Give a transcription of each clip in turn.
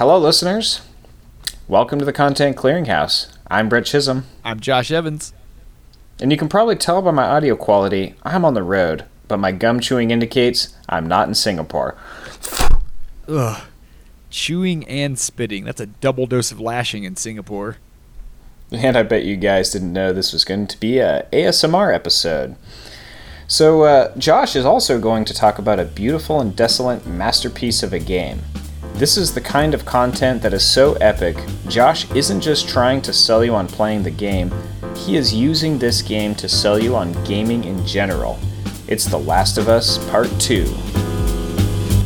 Hello, listeners. Welcome to the Content Clearinghouse. I'm Brett Chisholm, I'm Josh Evans. and you can probably tell by my audio quality I'm on the road, but my gum chewing indicates I'm not in Singapore. Ugh. Chewing and spitting. That's a double dose of lashing in Singapore. And I bet you guys didn't know this was going to be a ASMR episode. So, uh, Josh is also going to talk about a beautiful and desolate masterpiece of a game. This is the kind of content that is so epic, Josh isn't just trying to sell you on playing the game, he is using this game to sell you on gaming in general. It's The Last of Us Part 2.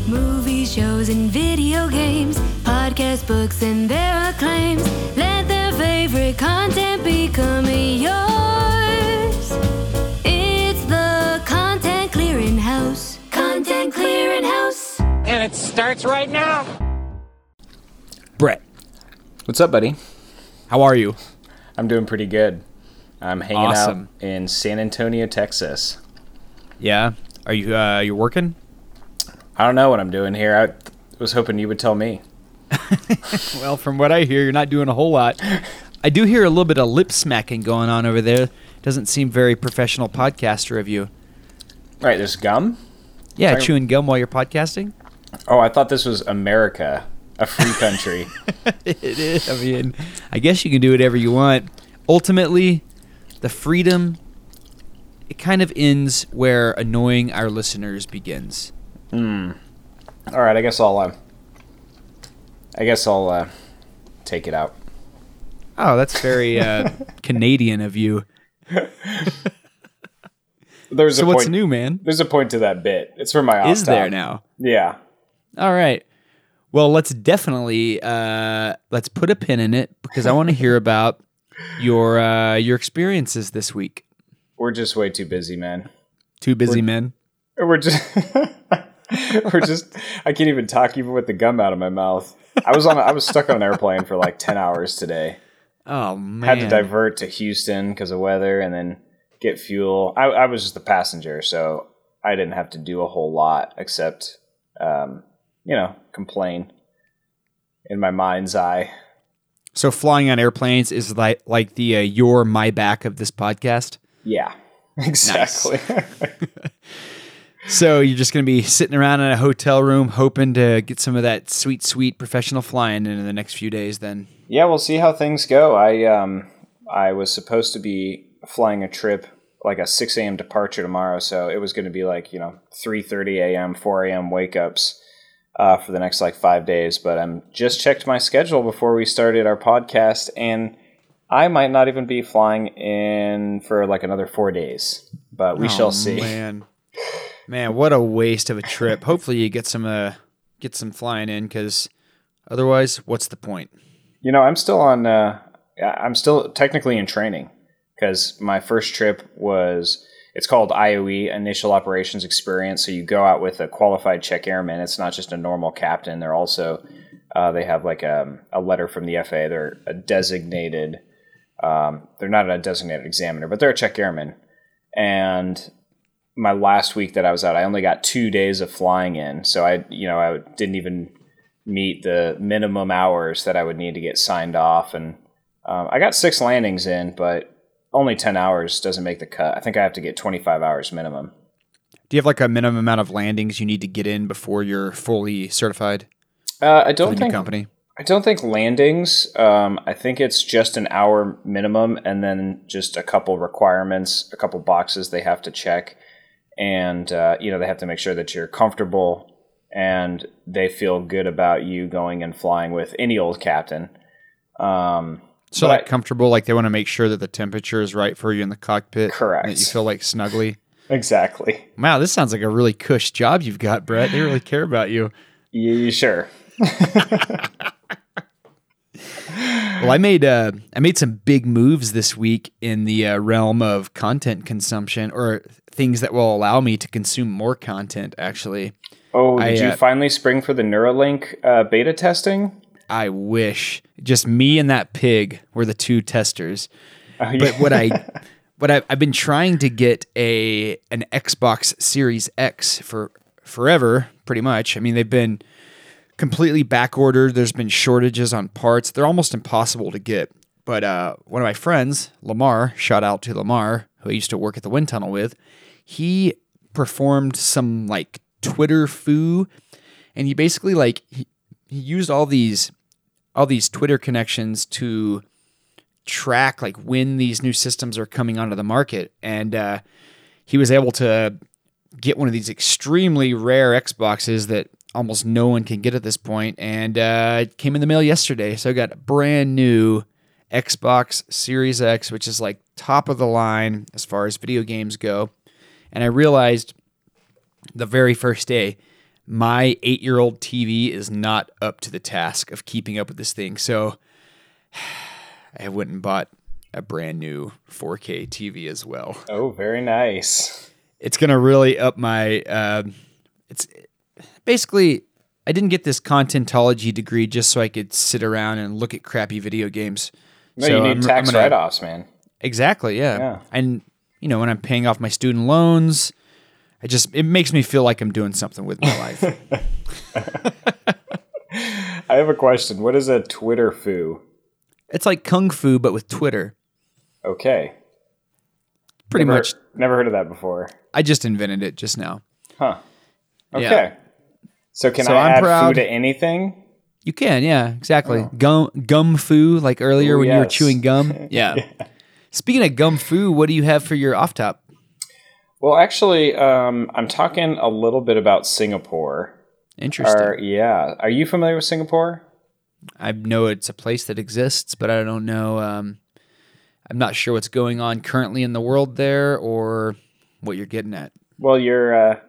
Movies, shows, and video games, podcast books, and their acclaims. Let their favorite content become yours. And it starts right now. Brett, What's up, buddy? how are you? I'm doing pretty good. I'm hanging Awesome. out in San Antonio, Texas. Yeah. Are you uh you working? I don't know what I'm doing here. I was hoping you would tell me. Well, from what I hear, you're not doing a whole lot. I do hear a little bit of lip smacking going on over there. Doesn't seem very professional podcaster of you. Right, there's gum? Yeah, Sorry. chewing gum while you're podcasting? Oh, I thought this was America, a free country. it is. I mean, I guess you can do whatever you want. Ultimately, the freedom it kind of ends where annoying our listeners begins. Hmm. All right, I guess I'll. Uh, I guess I'll uh, take it out. Oh, that's very uh, Canadian of you. There's So a what's point. new, man? There's a point to that bit. It's for my Is there now? Yeah. All right. Well, let's definitely uh, let's put a pin in it because I want to hear about your uh, your experiences this week. We're just way too busy, man. Too busy men. We're just. we're just. I can't even talk even with the gum out of my mouth. I was on. I was stuck on an airplane for like ten hours today. Oh man. Had to divert to Houston because of weather, and then get fuel. I, I was just the passenger, so I didn't have to do a whole lot except, um, you know, complain in my mind's eye. So flying on airplanes is like like the uh, your my back of this podcast. Yeah, exactly. So you're just going to be sitting around in a hotel room hoping to get some of that sweet sweet professional flying in the next few days then. yeah, we'll see how things go. I um, I was supposed to be flying a trip like a 6 a.m. departure tomorrow, so it was going to be like you know 3:30 a.m., 4 a.m. wake ups. Uh, for the next like five days, but I'm just checked my schedule before we started our podcast, and I might not even be flying in for like another four days, but we shall Oh, see. Man, man, what a waste of a trip. Hopefully you get some uh get some flying in because otherwise, what's the point? You know, I'm still on. Uh, I'm still technically in training because my first trip was. It's called IOE, Initial Operations Experience. So you go out with a qualified check airman. It's not just a normal captain. They're also uh, they have like a, a letter from the FAA. They're a designated. Um, they're not a designated examiner, but they're a check airman. And my last week that I was out, I only got two days of flying in. So I, you know, I didn't even meet the minimum hours that I would need to get signed off. And um, I got six landings in, but only 10 hours doesn't make the cut. I think I have to get 25 hours minimum. Do you have like a minimum amount of landings you need to get in before you're fully certified Uh, I don't think company? I don't think landings. Um, I think it's just an hour minimum, and then just a couple requirements, a couple boxes they have to check, and uh, you know they have to make sure that you're comfortable and they feel good about you going and flying with any old captain. Um, So but like I- comfortable, like they want to make sure that the temperature is right for you in the cockpit. Correct. That you feel like snugly. exactly. Wow, this sounds like a really cush job you've got, Brett. They really care about you. Yeah, you sure? Well, I made uh, I made some big moves this week in the uh, realm of content consumption, or things that will allow me to consume more content. Actually, Oh, I, did you uh, finally spring for the Neuralink uh, beta testing? I wish just me and that pig were the two testers. Oh, yeah. But what I what I, I've been trying to get a an Xbox Series X for forever, pretty much. I mean, they've been completely back ordered. There's been shortages on parts. They're almost impossible to get. But uh, one of my friends, Lamar, shout out to Lamar, who I used to work at the wind tunnel with, he performed some like Twitter foo, and he basically like he, he used all these all these Twitter connections to track like when these new systems are coming onto the market, and uh, he was able to get one of these extremely rare Xboxes that almost no one can get at this point, and uh, it came in the mail yesterday. So I got a brand new Xbox Series X, which is like top of the line as far as video games go. And I realized the very first day, my eight year old TV is not up to the task of keeping up with this thing. So I went and bought a brand new 4K TV as well. Oh, very nice. It's gonna really up my. Uh, it's basically I didn't get this contentology degree just so I could sit around and look at crappy video games. No, So you need I'm- tax write-offs, man. Exactly, yeah. Yeah. And you know, when I'm paying off my student loans, it just it makes me feel like I'm doing something with my life. I have a question. What is a Twitter foo? it's like kung fu but with Twitter. Okay. Pretty Never- much Never heard of that before. I just invented it just now. Huh. Okay. Yeah. So can So I I'm add proud- food to anything? You can, yeah, exactly. Oh. Gum gum foo, like earlier Oh, when you were chewing gum. Yeah. Speaking of gum foo, what do you have for your off top? Well, actually, um, I'm talking a little bit about Singapore. Interesting. Are, yeah. Are you familiar with Singapore? I know it's a place that exists, but I don't know. Um, I'm not sure what's going on currently in the world there or what you're getting at. Well, you're uh,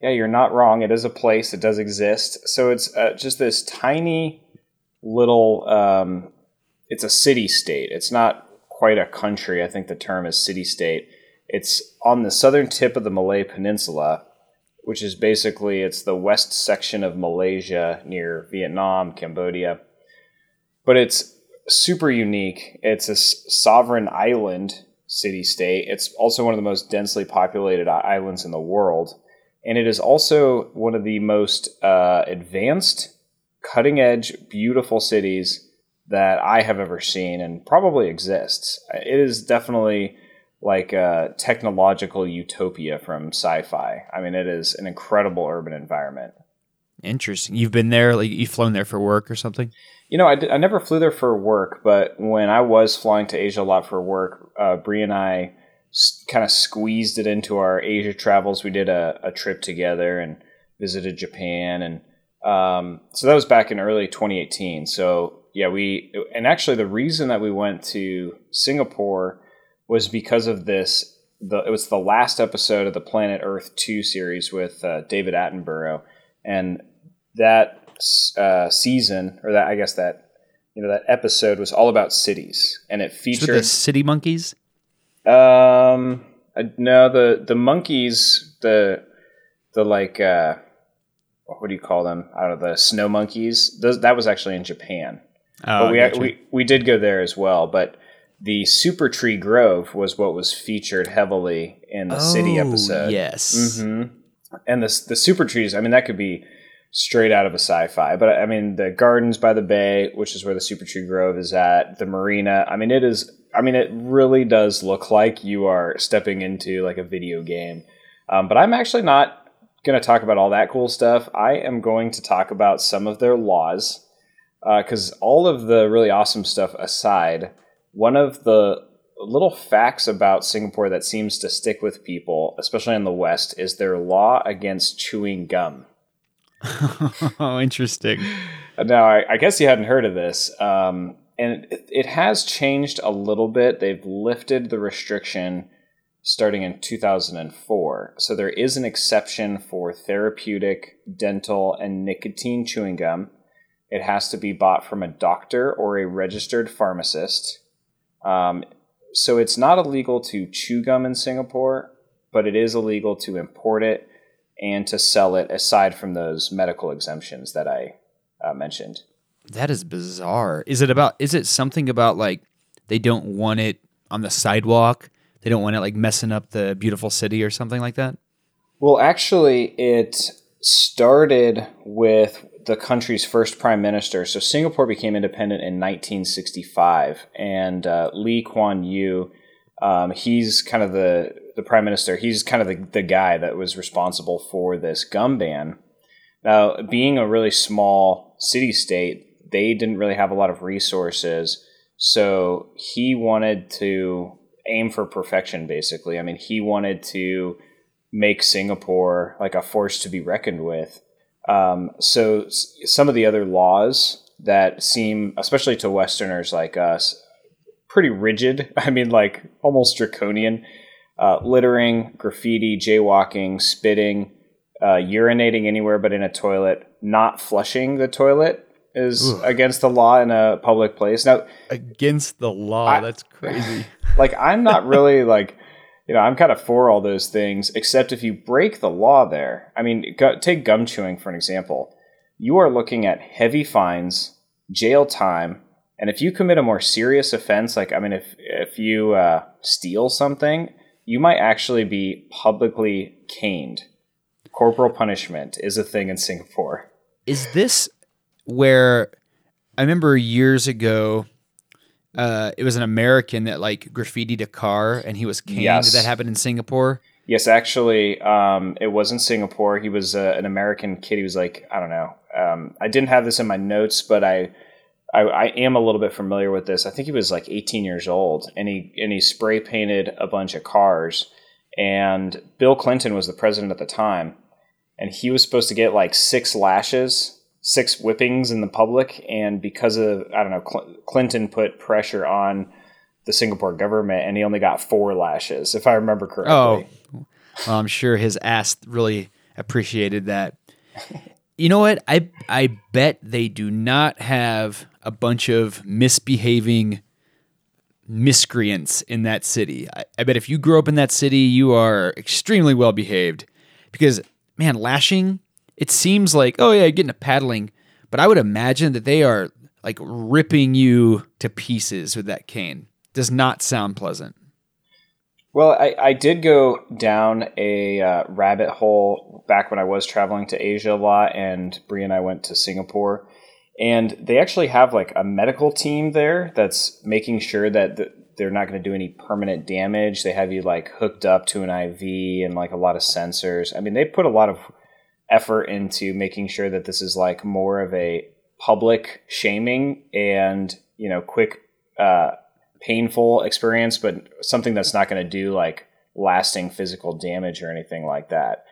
yeah, you're not wrong. It is a place. It does exist. So it's uh, just this tiny little. Um, it's a city state. It's not quite a country. I think the term is city state. It's on the southern tip of the Malay Peninsula, which is basically it's the west section of Malaysia near Vietnam, Cambodia. But it's super unique. It's a sovereign island city state. It's also one of the most densely populated islands in the world. And it is also one of the most uh, advanced, cutting edge, beautiful cities that I have ever seen and probably exists. It is definitely like a technological utopia from sci fi. I mean, it is an incredible urban environment. Interesting. You've been there, like you've flown there for work or something? You know, I, did, I never flew there for work, but when I was flying to Asia a lot for work, uh, Bree and I s- kind of squeezed it into our Asia travels. We did a, a trip together and visited Japan, and um, so that was back in early 2018. So yeah, we and actually the reason that we went to Singapore was because of this. The, it was the last episode of the Planet Earth 2 series with uh, David Attenborough, and that uh, season, or that I guess that you know that episode was all about cities, and it featured. the city monkeys? Um, uh, no, the the monkeys, the the like, uh, what do you call them? I don't know, the snow monkeys. Those, that was actually in Japan, Oh, but we, gotcha. we we did go there as well. But the Super Tree Grove was what was featured heavily in the city Oh, episode. Yes. hmm And the the super trees. I mean, that could be straight out of a sci-fi. But I mean, the gardens by the bay, which is where the super tree grove is at, the marina. I mean, it is. I mean, it really does look like you are stepping into like a video game. Um, but I'm actually not going to talk about all that cool stuff. I am going to talk about some of their laws because all of the really awesome stuff aside, one of the little facts about Singapore that seems to stick with people, especially in the West, is their law against chewing gum. oh, interesting. Now, I, I guess you hadn't heard of this, um, and it, it has changed a little bit. They've lifted the restriction starting in 2004. So there is an exception for therapeutic, dental, and nicotine chewing gum. It has to be bought from a doctor or a registered pharmacist. Um, so it's not illegal to chew gum in Singapore, but it is illegal to import it and to sell it aside from those medical exemptions that I uh, mentioned. That is bizarre. Is it about is it something about like they don't want it on the sidewalk? They don't want it like messing up the beautiful city or something like that? Well, actually, it started with the country's first prime minister. So Singapore became independent in 1965, and uh, Lee Kuan Yew, um, he's kind of the the prime minister. He's kind of the, the guy that was responsible for this gum ban. Now, being a really small city state, they didn't really have a lot of resources, so he wanted to aim for perfection. Basically, I mean, he wanted to make Singapore like a force to be reckoned with. Um, so s- some of the other laws that seem, especially to Westerners like us, pretty rigid. I mean, like almost draconian. Uh, littering, graffiti, jaywalking, spitting, uh, urinating anywhere but in a toilet, not flushing the toilet is against the law in a public place. Now, Against the law. I- That's crazy. like I'm not really like you know I'm kind of for all those things except if you break the law there. I mean, take gum chewing for an example. You are looking at heavy fines, jail time, and if you commit a more serious offense, like I mean, if if you uh, steal something, you might actually be publicly caned. Corporal punishment is a thing in Singapore. Is this where I remember years ago? Uh, it was an American that like graffitied a car and he was caned. Yes. That happened in Singapore. Yes, actually, um, it was in Singapore. He was uh, an American kid. He was like, I don't know. Um, I didn't have this in my notes, but I, I, I am a little bit familiar with this. I think he was like 18 years old, and he and he spray painted a bunch of cars. And Bill Clinton was the president at the time, and he was supposed to get like six lashes, six whippings in the public. And because of I don't know, Cl- Clinton put pressure on the Singapore government, and he only got four lashes, if I remember correctly. Oh, well, I'm sure his ass really appreciated that. You know what? I I bet they do not have a bunch of misbehaving miscreants in that city. I, I bet if you grew up in that city, you are extremely well behaved. Because man, lashing, it seems like oh yeah, getting a paddling, but I would imagine that they are like ripping you to pieces with that cane. Does not sound pleasant. Well, I, I did go down a uh, rabbit hole back when I was traveling to Asia a lot, and Brie and I went to Singapore. And they actually have like a medical team there that's making sure that th- they're not going to do any permanent damage. They have you like hooked up to an IV and like a lot of sensors. I mean, they put a lot of effort into making sure that this is like more of a public shaming and, you know, quick uh, painful experience, but something that's not going to do like lasting physical damage or anything like that.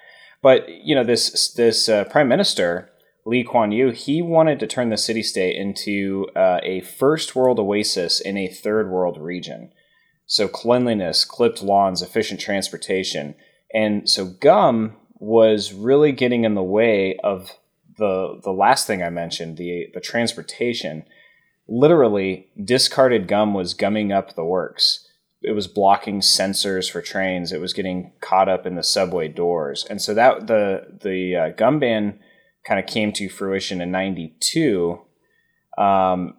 But you know, this this uh, prime minister Lee Kuan Yew, he wanted to turn the city state into uh, a first world oasis in a third world region. So cleanliness, clipped lawns, efficient transportation, and so gum was really getting in the way of the the last thing I mentioned, the the transportation. Literally discarded gum was gumming up the works. It was blocking sensors for trains. It was getting caught up in the subway doors. And so that the the uh, gum ban kind of came to fruition in 92 um,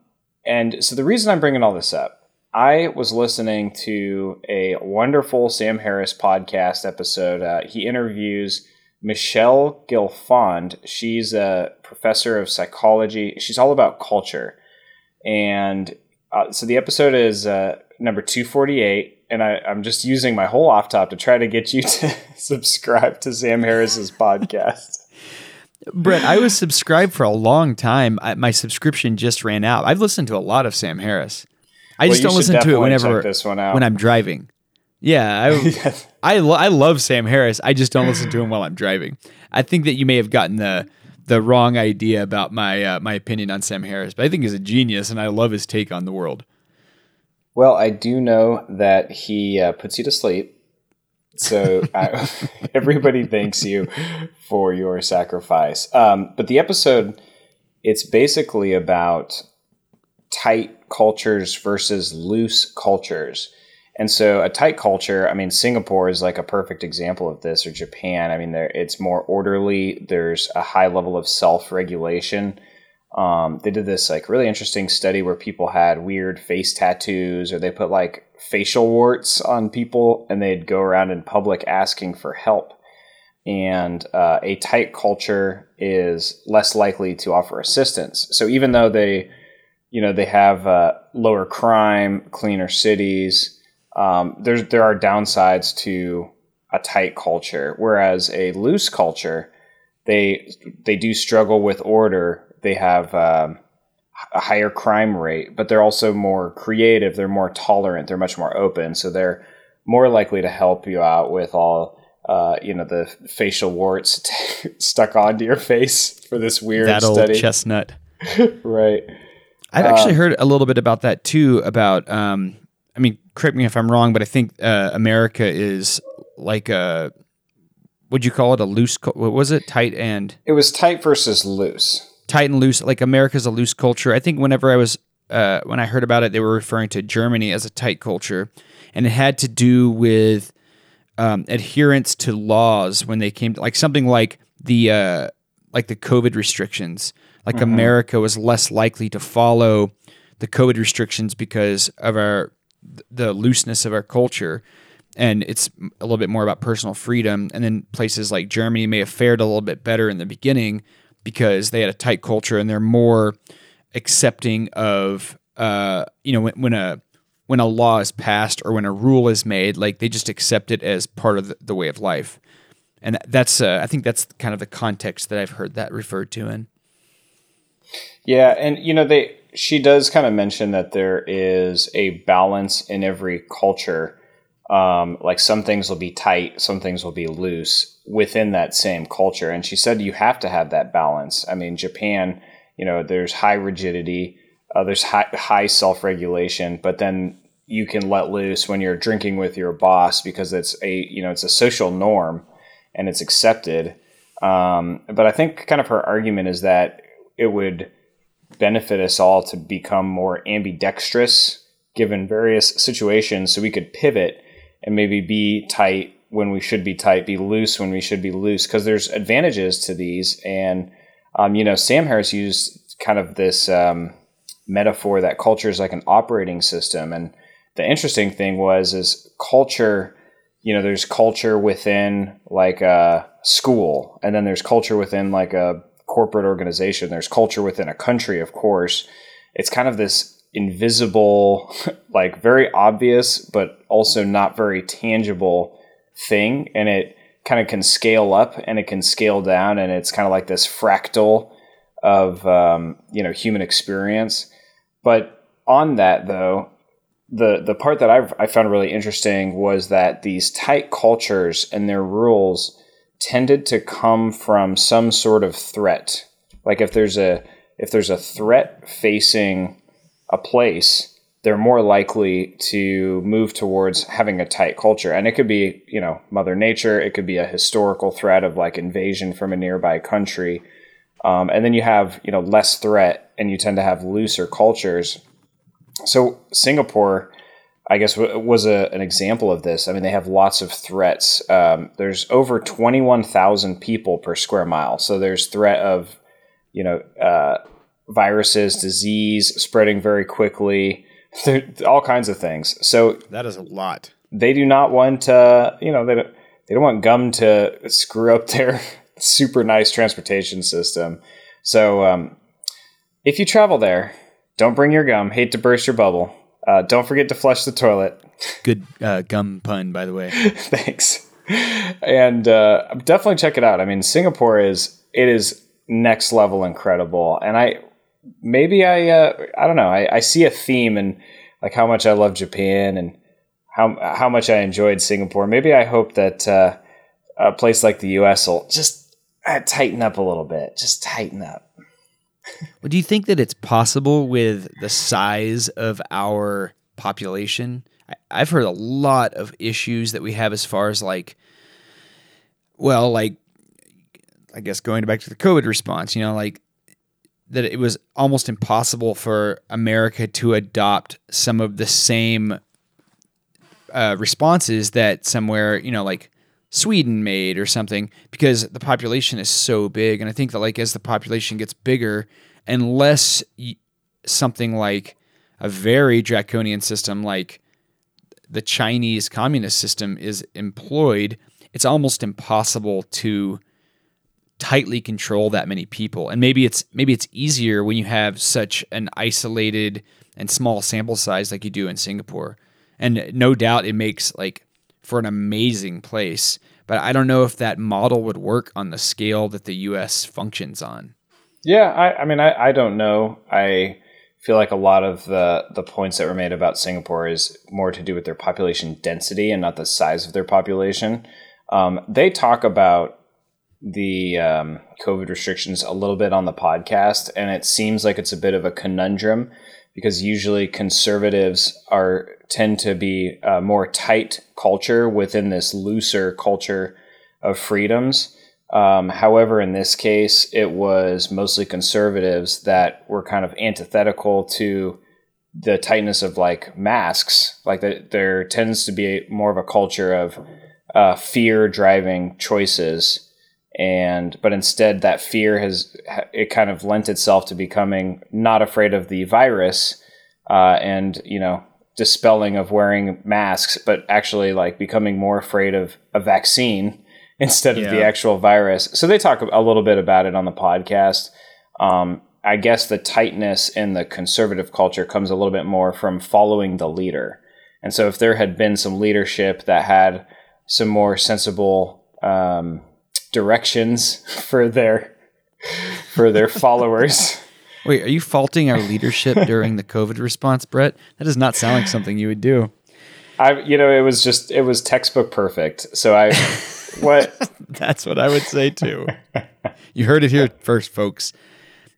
and so the reason i'm bringing all this up i was listening to a wonderful sam harris podcast episode. Uh, he interviews michele gelfand she's a professor of psychology she's all about culture and uh, so the episode is uh, number 248 and I, i'm just using my whole off top to try to get you to subscribe to sam harris's podcast Brett, I was subscribed for a long time. I, my subscription just ran out. I've listened to a lot of Sam Harris. I Well, just don't listen to it whenever this one out. when I'm driving. Yeah, I I, lo- I love Sam Harris. I just don't listen to him while I'm driving. I think that you may have gotten the the wrong idea about my uh, my opinion on Sam Harris, but I think he's a genius and I love his take on the world. well i do know that he uh, puts you to sleep so I, everybody thanks you for your sacrifice um, but the episode it's basically about tight cultures versus loose cultures and so a tight culture i mean singapore is like a perfect example of this or japan. I mean it's more orderly. There's a high level of self-regulation. Um, they did this like really interesting study where people had weird face tattoos or they put like facial warts on people and they'd go around in public asking for help. And uh, a tight culture is less likely to offer assistance. So even though they, you know, they have uh, lower crime, cleaner cities, um, there's there are downsides to a tight culture. Whereas a loose culture, they they do struggle with order. They have um, a higher crime rate, but they're also more creative. They're more tolerant. They're much more open. So they're more likely to help you out with all uh, you know the facial warts stuck onto your face for this weird that old study. chestnut. right. I've actually heard a little bit about that too. About, um, correct me if I'm wrong, but I think uh, America is like a, what would you call it a loose? What was it? Tight and It was tight versus loose. tight and loose. Like America's a loose culture. I think whenever I was uh, when I heard about it, they were referring to Germany as a tight culture, and it had to do with um, adherence to laws when they came to like something like the uh, like the COVID restrictions. Like America was less likely to follow the COVID restrictions because of our the looseness of our culture. And it's a little bit more about personal freedom. And then places like Germany may have fared a little bit better in the beginning because they had a tight culture and they're more accepting of uh, you know when, when a when a law is passed or when a rule is made like they just accept it as part of the, the way of life and that's uh, i think that's kind of the context that i've heard that referred to in Yeah, and you know they she does kind of mention that there is a balance in every culture. Um, like some things will be tight, some things will be loose within that same culture. And she said you have to have that balance. I mean, Japan, you know, there's high rigidity, uh, there's high, high self regulation, but then you can let loose when you're drinking with your boss because it's a you know it's a social norm and it's accepted. Um, but I think kind of her argument is that it would benefit us all to become more ambidextrous given various situations so we could pivot and maybe be tight when we should be tight, be loose when we should be loose because there's advantages to these. And, um, you know, Sam Harris used kind of this um, metaphor that culture is like an operating system. And the interesting thing was, is culture, you know, there's culture within like a school and then there's culture within like a corporate organization. There's culture within a country, of course. It's kind of this invisible, like very obvious, but also not very tangible thing. And it kind of can scale up and it can scale down. And it's kind of like this fractal of, um, you know, human experience. But on that, though, the, the part that I've, I found really interesting was that these tight cultures and their rules tended to come from some sort of threat. Like if there's a if there's a threat facing a place, they're more likely to move towards having a tight culture. And it could be, you know, Mother Nature. It could be a historical threat of like invasion from a nearby country. Um, and then you have, you know, less threat, and you tend to have looser cultures. So Singapore, I guess, was a, an example of this. I mean, they have lots of threats. Um, there's over 21,000 people per square mile. So there's threat of, you know, uh, viruses, disease spreading very quickly, all kinds of things. So that is a lot they do not want, uh, you know, they don't, they don't want gum to screw up their super nice transportation system. So um, if you travel there, don't bring your gum. Hate to burst your bubble. Uh, don't forget to flush the toilet. good uh, gum pun by the way Thanks. And uh, definitely check it out. I mean, Singapore is it is next level incredible. And I maybe I uh, I don't know. I, I see a theme in like how much I love Japan and how how much I enjoyed Singapore. Maybe I hope that uh, a place like the U.S. will just uh, tighten up a little bit. Just tighten up. Well, do you think that it's possible with the size of our population? I've heard a lot of issues that we have as far as like, well, like, I guess going back to the COVID response, you know, like that it was almost impossible for America to adopt some of the same uh, responses that somewhere, you know, like Sweden made or something because the population is so big. And I think that, like, as the population gets bigger, unless y- something like a very draconian system like the Chinese communist system is employed, it's almost impossible to tightly control that many people. And maybe it's maybe it's easier when you have such an isolated and small sample size like you do in Singapore. And no doubt it makes like for an amazing place, but I don't know if that model would work on the scale that the US functions on. Yeah, I, I mean, I, I don't know. I feel like a lot of the the points that were made about Singapore is more to do with their population density and not the size of their population. Um, they talk about the um, COVID restrictions a little bit on the podcast, and it seems like it's a bit of a conundrum because usually conservatives are tend to be a more tight culture within this looser culture of freedoms. Um, however, in this case, it was mostly conservatives that were kind of antithetical to the tightness of like masks. Like the, there tends to be more of a culture of uh, fear driving choices, and but instead that fear has it kind of lent itself to becoming not afraid of the virus, uh, and you know dispelling of wearing masks, but actually like becoming more afraid of a vaccine instead of Yeah. the actual virus. So they talk a little bit about it on the podcast. Um, I guess the tightness in the conservative culture comes a little bit more from following the leader. And so if there had been some leadership that had some more sensible um, directions for their for their followers. Wait, are you faulting our leadership during the COVID response, Brett? That does not sound like something you would do. I you know it was just it was textbook perfect. So I what That's what I would say too. you heard it here first, folks.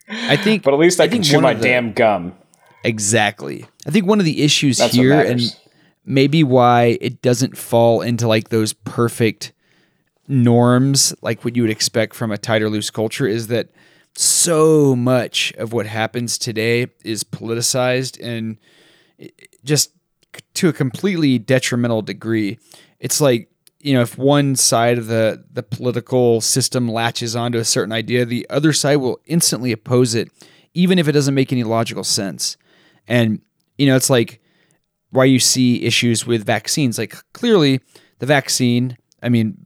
I think, but at least I, I can think chew my the- damn gum. Exactly. I think one of the issues That's here and maybe why it doesn't fall into like those perfect norms like what you would expect from a tighter loose culture is that so much of what happens today is politicized and just to a completely detrimental degree. It's like, you know, if one side of the the political system latches onto a certain idea, the other side will instantly oppose it even if it doesn't make any logical sense. And you know, it's like why you see issues with vaccines. Like clearly the vaccine, I mean,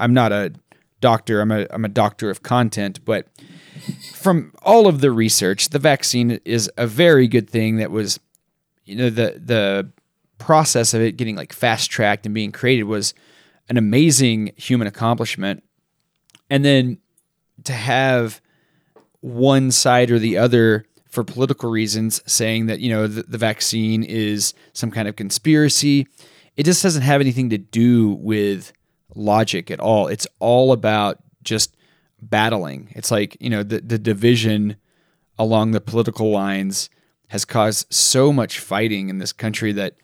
I'm not a doctor, I'm a I'm a doctor of content, but from all of the research, the vaccine is a very good thing that was you know the the process of it getting like fast tracked and being created was an amazing human accomplishment. And then to have one side or the other for political reasons saying that you know the, the vaccine is some kind of conspiracy it just doesn't have anything to do with logic at all it's all about just battling it's like you know the, the division along the political lines has caused so much fighting in this country that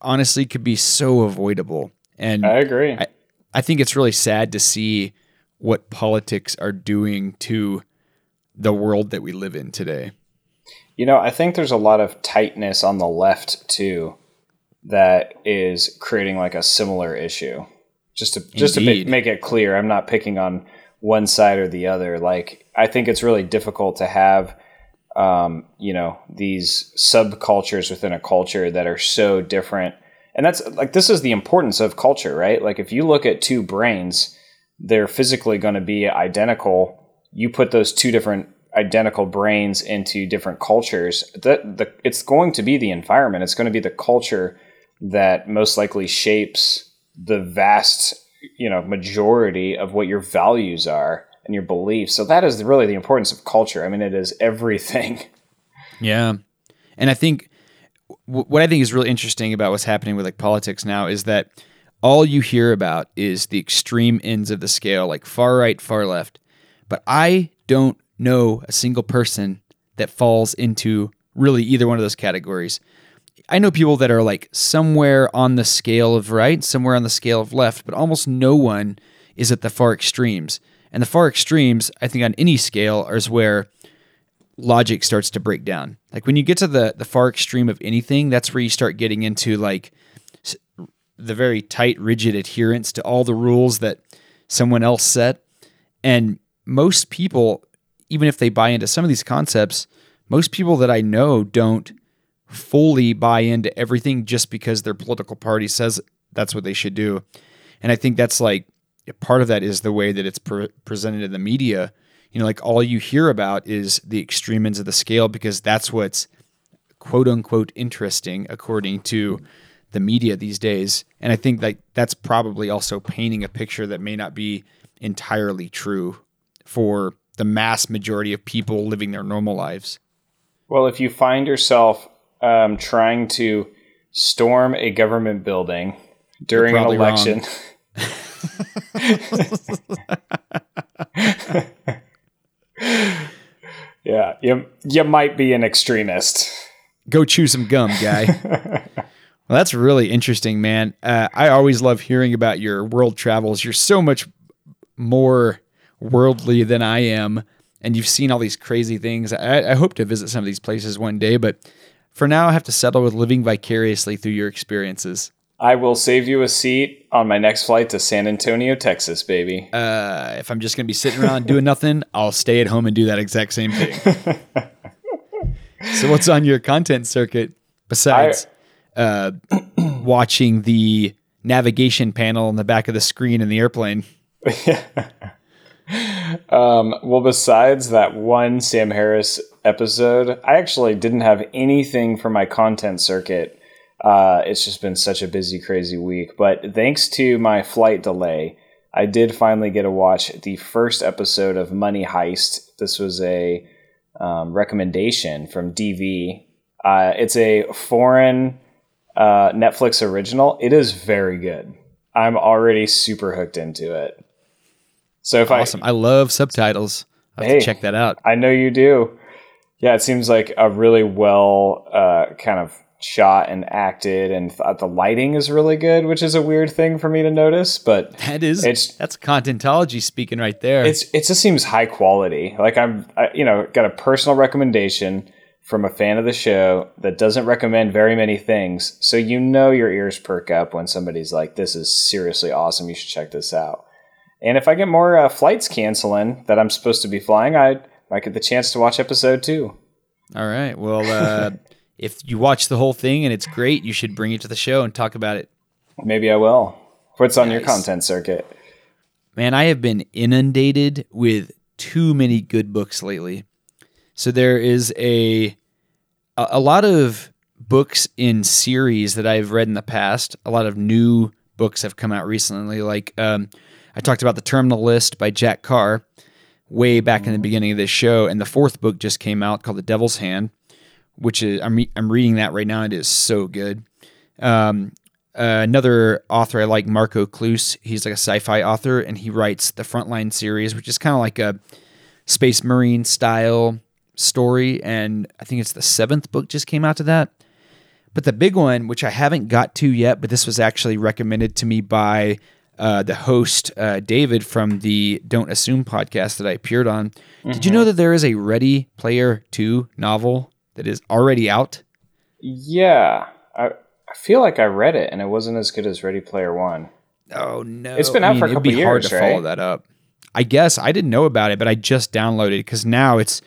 honestly could be so avoidable and I agree. I, I think it's really sad to see what politics are doing to the world that we live in today. You know, I think there's a lot of tightness on the left too that is creating like a similar issue. Just to just to Indeed. make, make it clear, I'm not picking on one side or the other. Like I think it's really difficult to have um, you know, these subcultures within a culture that are so different. And that's like this is the importance of culture, right? Like if you look at two brains, they're physically going to be identical. You put those two different identical brains into different cultures. That the it's going to be the environment. It's going to be the culture that most likely shapes the vast, you know, majority of what your values are and your beliefs. So that is really the importance of culture. I mean, it is everything. Yeah. And I think what I think is really interesting about what's happening with like politics now is that all you hear about is the extreme ends of the scale, like far right, far left. But I don't know a single person that falls into really either one of those categories. I know people that are like somewhere on the scale of right, somewhere on the scale of left, but almost no one is at the far extremes. And the far extremes, I think on any scale, is where logic starts to break down. Like when you get to the the far extreme of anything, that's where you start getting into like the very tight, rigid adherence to all the rules that someone else set. And most people, even if they buy into some of these concepts, most people that I know don't fully buy into everything just because their political party says that's what they should do. And I think that's like part of that is the way that it's pre- presented in the media. You know, like all you hear about is the extreme ends of the scale because that's what's quote unquote interesting according to the media these days. And I think that that's probably also painting a picture that may not be entirely true for the mass majority of people living their normal lives. Well, if you find yourself um, trying to storm a government building during an election, yeah, you, you might be an extremist. Go chew some gum, guy. well, that's really interesting, man. Uh, I always love hearing about your world travels. You're so much more worldly than I am, and you've seen all these crazy things. I, I hope to visit some of these places one day, but for now, I have to settle with living vicariously through your experiences. I will save you a seat on my next flight to San Antonio, Texas, baby. Uh, if I'm just going to be sitting around doing nothing, I'll stay at home and do that exact same thing. so, what's on your content circuit besides uh, watching the navigation panel in the back of the screen in the airplane? Um, well, besides that one Sam Harris episode, I actually didn't have anything for my content circuit. Uh, it's just been such a busy, crazy week. But thanks to my flight delay, I did finally get to watch the first episode of Money Heist. This was a um, recommendation from DV. Uh, it's a foreign uh, Netflix original. It is very good. I'm already super hooked into it. So if Awesome. I love subtitles. I have Hey. to check that out. I, I know you do. Yeah, it seems like a really well uh, kind of shot and acted, and th- the lighting is really good, which is a weird thing for me to notice. But That is It's- that's contentology speaking right there. it's it just seems high quality. Like I'm, I, you know, got a personal recommendation from a fan of the show that doesn't recommend very many things, so you know your ears perk up when somebody's like, "This is seriously awesome. You should check this out." And if I get more uh, flights canceling that I'm supposed to be flying, I might get the chance to watch episode two. All right. Well, uh, if you watch the whole thing and it's great, you should bring it to the show and talk about it. Maybe I will. What's on your content circuit? Man, I have been inundated with too many good books lately. So there is a a, a lot of books in series that I've read in the past. A lot of new books have come out recently. Like um, I talked about the Terminal List by Jack Carr way back in the beginning of this show, and the fourth book just came out called The Devil's Hand, which is I'm re- I'm reading that right now. It is so good. Um, uh, another author I like, Marko Kloos. He's like a sci-fi author, and he writes the Frontline series, which is kind of like a space marine style story. And I think it's the seventh book just came out to that. But the big one, which I haven't got to yet, but this was actually recommended to me by uh, the host uh, David from the Don't Assume podcast that I appeared on. Did you know that there is a Ready Player Two novel that is already out? Yeah, I, I feel like I read it and it wasn't as good as Ready Player One. Oh no! It's been out for a couple it'd be couple hard years, to follow that up. I guess I didn't know about it, but I just downloaded it because now it's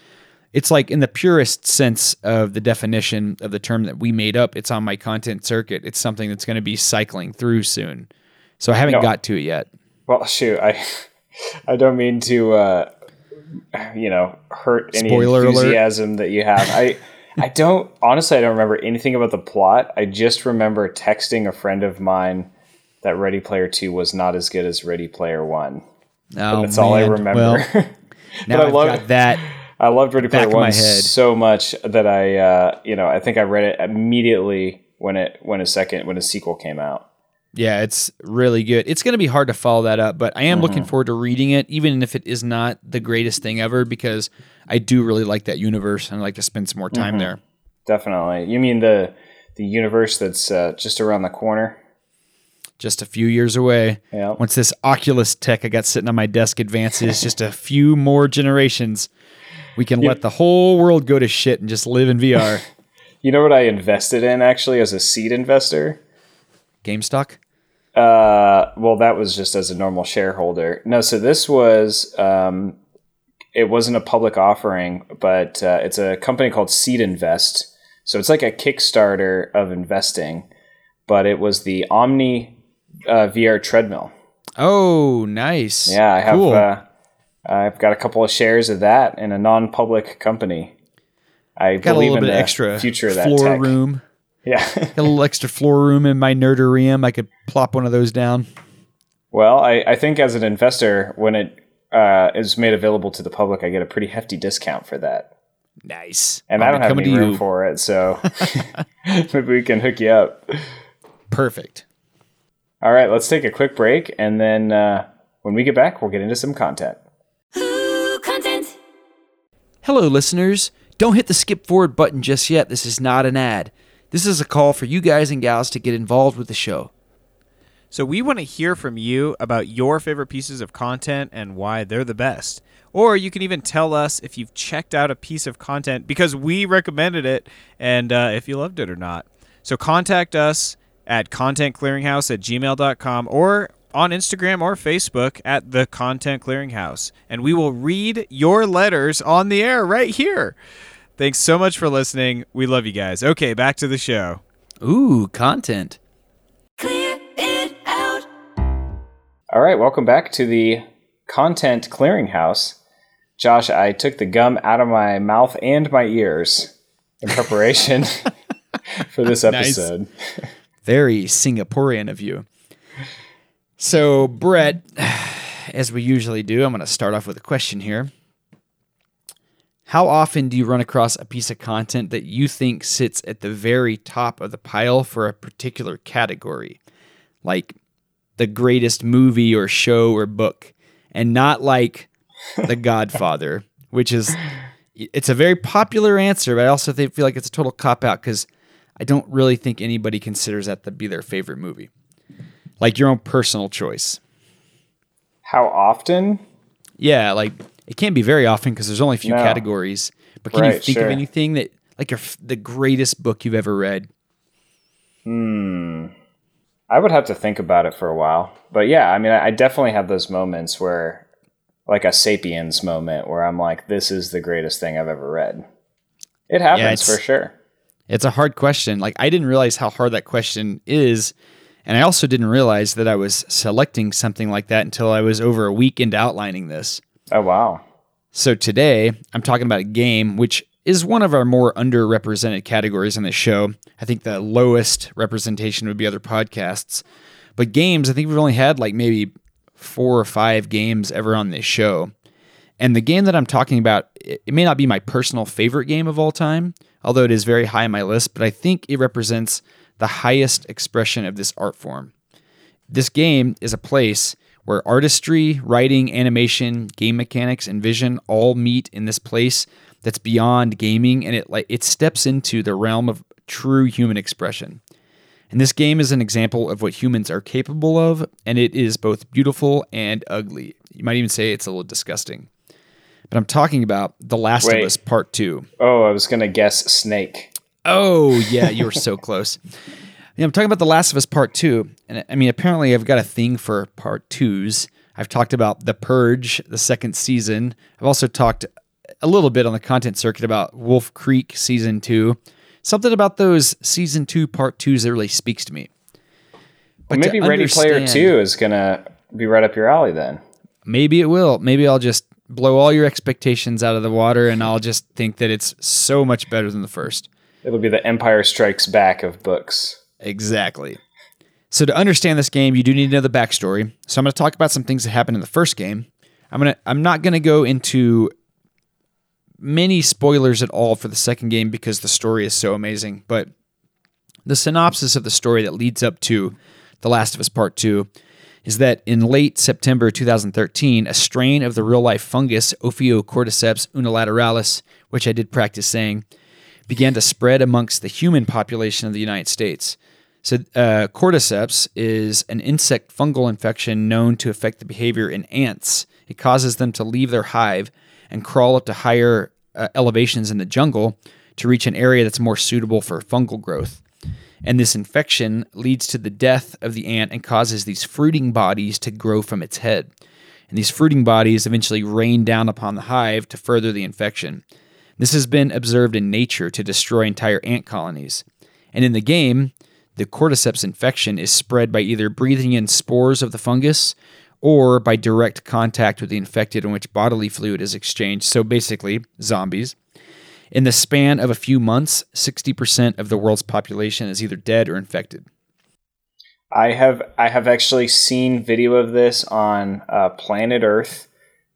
it's like in the purest sense of the definition of the term that we made up. It's on my content circuit. It's something that's going to be cycling through soon. So I haven't No. got to it yet. Well, shoot, I I don't mean to uh, you know hurt any Spoiler alert. enthusiasm that you have. I I don't honestly I don't remember anything about the plot. I just remember texting a friend of mine that Ready Player Two was not as good as Ready Player One. Oh, That's all I man. remember. Well, now I love- got that. I loved Ready Player One so much that I, uh, you know, I think I read it immediately when it when a second when a sequel came out. Yeah, it's really good. It's going to be hard to follow that up, but I am looking Mm-hmm. forward to reading it, even if it is not the greatest thing ever, because I do really like that universe and I'd like to spend some more time Mm-hmm. there. Definitely. You mean the the universe that's uh, just around the corner? Just a few years away. Yeah. Once this Oculus tech I got sitting on my desk advances just a few more generations, we can let the whole world go to shit and just live in VR. You know what I invested in actually as a seed investor? GameStop? Uh, well, that was just as a normal shareholder. No, so this was um, it wasn't a public offering, but uh, it's a company called SeedInvest. So it's like a Kickstarter of investing, but it was the Omni uh, VR treadmill. Oh, nice. Yeah, I have. Cool. Uh, I've got a couple of shares of that in a non-public company. I Got a little in bit extra future of that floor tech. room. Yeah. A little extra floor room in my nerdarium. I could plop one of those down. well, I, I think as an investor, when it uh, is made available to the public, I get a pretty hefty discount for that. Nice. And I'll I don't have any room you. for it, so maybe we can hook you up. Perfect. All right, let's take a quick break, and then uh, when we get back, we'll get into some content. Ooh, content. Hello, listeners. Don't hit the skip forward button just yet. This is not an ad. This is a call for you guys and gals to get involved with the show. So we want to hear from you about your favorite pieces of content and why they're the best. Or you can even tell us if you've checked out a piece of content because we recommended it and uh, if you loved it or not. So contact us at contentclearinghouse at gmail.com or on Instagram or Facebook at the Content Clearinghouse. And we will read your letters on the air right here. Thanks so much for listening. We love you guys. Okay, back to the show. Ooh, content. Clear it out. All right, welcome back to the Content Clearinghouse. Josh, I took the gum out of my mouth and my ears in preparation for this Nice. episode. Very Singaporean of you. So, Brett, as we usually do, I'm going to start off with a question here. How often do you run across a piece of content that you think sits at the very top of the pile for a particular category? Like the greatest movie or show or book, and not like The Godfather, which is it's a very popular answer, but I also think, feel like it's a total cop out because I don't really think anybody considers that to be their favorite movie. Like your own personal choice. How often? Yeah, like it can't be very often because there's only a few No. categories. But can you think sure. of anything that like your the greatest book you've ever read? Hmm. I would have to think about it for a while. But yeah, I mean, I definitely have those moments where, like a Sapiens moment, where I'm like, this is the greatest thing I've ever read. It happens it's- for sure. It's a hard question. Like I didn't realize how hard that question is, and I also didn't realize that I was selecting something like that until I was over a week into outlining this. Oh, wow. So today, I'm talking about a game which is one of our more underrepresented categories on this show. I think the lowest representation would be other podcasts. But games, I think we've only had like maybe four or five games ever on this show. And the game that I'm talking about, it it may not be my personal favorite game of all time, although it is very high on my list, but I think it represents the highest expression of this art form. This game is a place where artistry, writing, animation, game mechanics, and vision all meet in this place that's beyond gaming and it like it steps into the realm of true human expression. And this game is an example of what humans are capable of, and it is both beautiful and ugly. You might even say it's a little disgusting. But I'm talking about The Last Wait. of Us Part 2. Oh, I was going to guess snake. Oh, yeah, you were so close. Yeah, I'm talking about The Last of Us Part 2. And I mean, apparently, I've got a thing for part twos. I've talked about The Purge, the second season. I've also talked a little bit on the content circuit about Wolf Creek season two. Something about those season two part twos that really speaks to me. But to Maybe Ready Player 2 is going to be right up your alley then. Maybe it will. Maybe I'll just blow all your expectations out of the water and I'll just think that it's so much better than the first. It'll be the Empire Strikes Back of books. Exactly. So to understand this game, you do need to know the backstory. So I'm going to talk about some things that happened in the first game. I'm to I'm not going to go into many spoilers at all for the second game because the story is so amazing, but the synopsis of the story that leads up to The Last of Us Part 2 is that in late September 2013, a strain of the real life fungus Ophiocordyceps unilateralis, which I did practice saying, began to spread amongst the human population of the United States. So, uh, cordyceps is an insect fungal infection known to affect the behavior in ants. It causes them to leave their hive and crawl up to higher uh, elevations in the jungle to reach an area that's more suitable for fungal growth. And this infection leads to the death of the ant and causes these fruiting bodies to grow from its head. And these fruiting bodies eventually rain down upon the hive to further the infection. This has been observed in nature to destroy entire ant colonies. And in the game, the cordyceps infection is spread by either breathing in spores of the fungus or by direct contact with the infected in which bodily fluid is exchanged. So basically, zombies. In the span of a few months, 60% of the world's population is either dead or infected. I have I have actually seen video of this on uh, Planet Earth.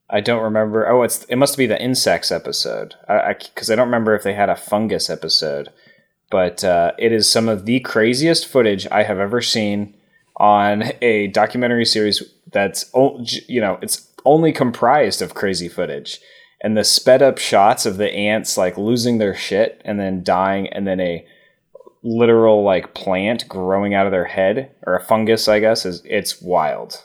I don't remember. Oh, it's it must be the insects episode. I because I, I, don't remember if they had a fungus episode, but uh, it is some of the craziest footage I have ever seen on a documentary series. That's you know it's only comprised of crazy footage and the sped up shots of the ants like losing their shit and then dying and then a literal like plant growing out of their head or a fungus i guess is it's wild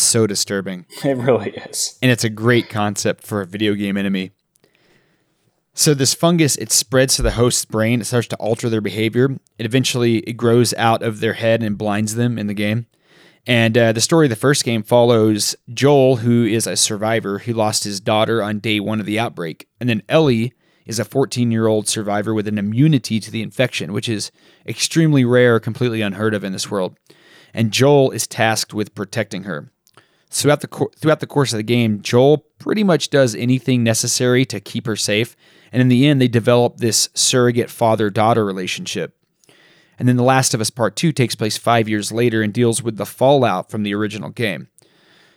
it's so disturbing. It really is. And it's a great concept for a video game enemy. So this fungus it spreads to the host's brain. It starts to alter their behavior. It eventually it grows out of their head and blinds them in the game. And uh, the story of the first game follows Joel, who is a survivor. Who lost his daughter on day one of the outbreak. And then Ellie is a 14 year old survivor with an immunity to the infection, which is extremely rare, completely unheard of in this world. And Joel is tasked with protecting her. Throughout the, throughout the course of the game, Joel pretty much does anything necessary to keep her safe. And in the end, they develop this surrogate father daughter relationship. And then The Last of Us Part 2 takes place five years later and deals with the fallout from the original game.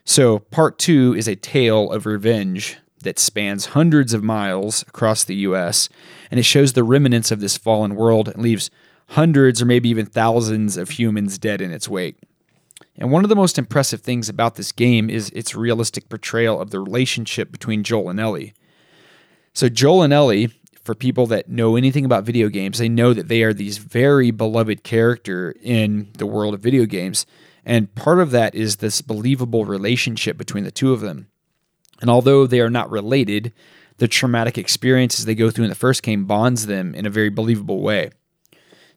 So, Part 2 is a tale of revenge that spans hundreds of miles across the US, and it shows the remnants of this fallen world and leaves hundreds or maybe even thousands of humans dead in its wake. And one of the most impressive things about this game is its realistic portrayal of the relationship between Joel and Ellie. So, Joel and Ellie for people that know anything about video games, they know that they are these very beloved character in the world of video games. And part of that is this believable relationship between the two of them. And although they are not related, the traumatic experiences they go through in the first game bonds them in a very believable way.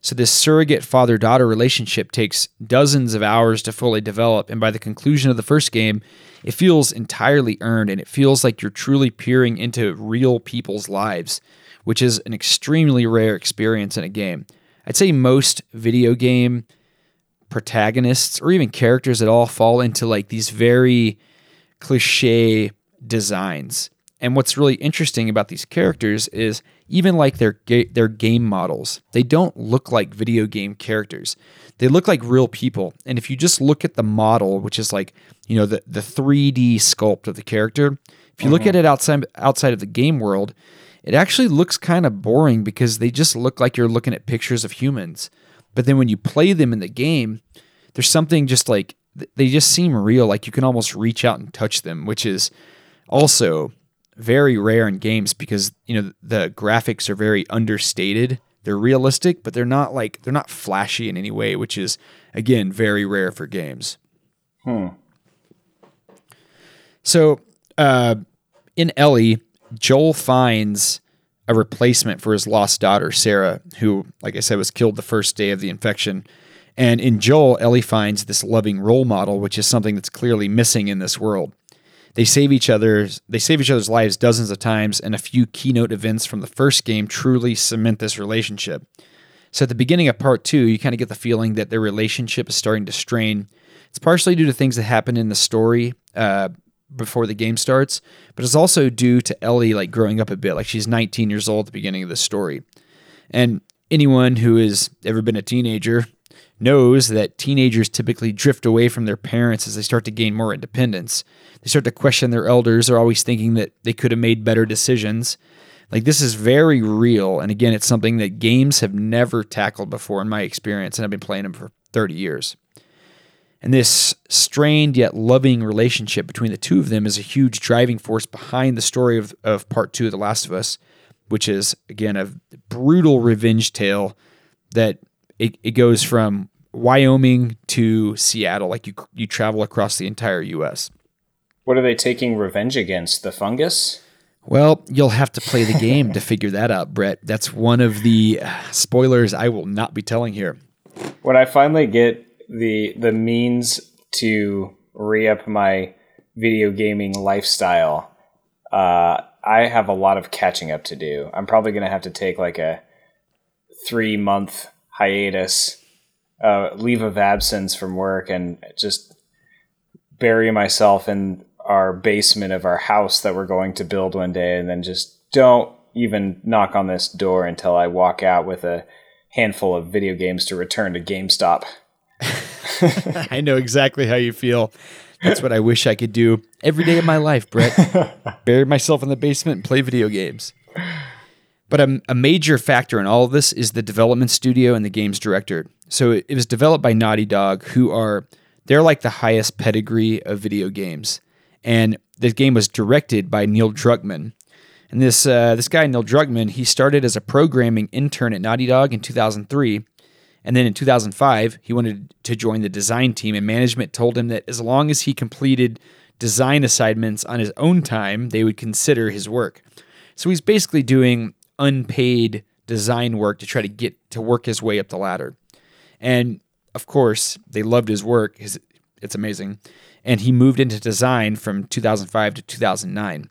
So, this surrogate father daughter relationship takes dozens of hours to fully develop. And by the conclusion of the first game, it feels entirely earned and it feels like you're truly peering into real people's lives which is an extremely rare experience in a game. I'd say most video game protagonists or even characters at all fall into like these very cliche designs. And what's really interesting about these characters is even like their ga- their game models, they don't look like video game characters. They look like real people. And if you just look at the model, which is like, you know, the the 3D sculpt of the character, if you mm-hmm. look at it outside outside of the game world, it actually looks kind of boring because they just look like you're looking at pictures of humans. But then when you play them in the game, there's something just like they just seem real, like you can almost reach out and touch them, which is also very rare in games because you know the graphics are very understated. They're realistic, but they're not like they're not flashy in any way, which is again very rare for games. Hmm. So, uh, in Ellie, Joel finds a replacement for his lost daughter, Sarah, who, like I said, was killed the first day of the infection. And in Joel, Ellie finds this loving role model, which is something that's clearly missing in this world. They save each other's they save each other's lives dozens of times, and a few keynote events from the first game truly cement this relationship. So at the beginning of part two, you kind of get the feeling that their relationship is starting to strain. It's partially due to things that happen in the story, uh, before the game starts, but it's also due to Ellie like growing up a bit. Like she's 19 years old at the beginning of the story. And anyone who has ever been a teenager knows that teenagers typically drift away from their parents as they start to gain more independence. They start to question their elders, they're always thinking that they could have made better decisions. Like this is very real and again it's something that games have never tackled before in my experience and I've been playing them for 30 years. And this strained yet loving relationship between the two of them is a huge driving force behind the story of, of part two of The Last of Us, which is, again, a brutal revenge tale that it, it goes from Wyoming to Seattle. Like you, you travel across the entire U.S. What are they taking revenge against? The fungus? Well, you'll have to play the game to figure that out, Brett. That's one of the spoilers I will not be telling here. When I finally get the the means to re up my video gaming lifestyle, uh, I have a lot of catching up to do. I'm probably going to have to take like a three month hiatus uh, leave of absence from work and just bury myself in our basement of our house that we're going to build one day, and then just don't even knock on this door until I walk out with a handful of video games to return to GameStop. I know exactly how you feel. That's what I wish I could do every day of my life, Brett. Bury myself in the basement and play video games. But a, a major factor in all of this is the development studio and the game's director. So it, it was developed by Naughty Dog, who are they're like the highest pedigree of video games. And the game was directed by Neil Druckmann. And this uh, this guy Neil Druckmann, he started as a programming intern at Naughty Dog in 2003, and then in 2005 he wanted to join the design team. And management told him that as long as he completed design assignments on his own time, they would consider his work. So he's basically doing unpaid design work to try to get to work his way up the ladder. And of course, they loved his work. His, it's amazing. And he moved into design from 2005 to 2009.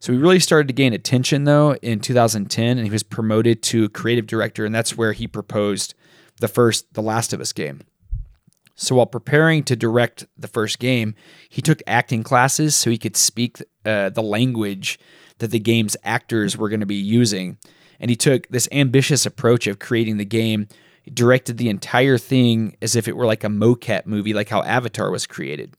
So he really started to gain attention though in 2010 and he was promoted to creative director and that's where he proposed the first The Last of Us game. So while preparing to direct the first game, he took acting classes so he could speak uh, the language that the game's actors were going to be using. And he took this ambitious approach of creating the game, he directed the entire thing as if it were like a mocap movie, like how Avatar was created.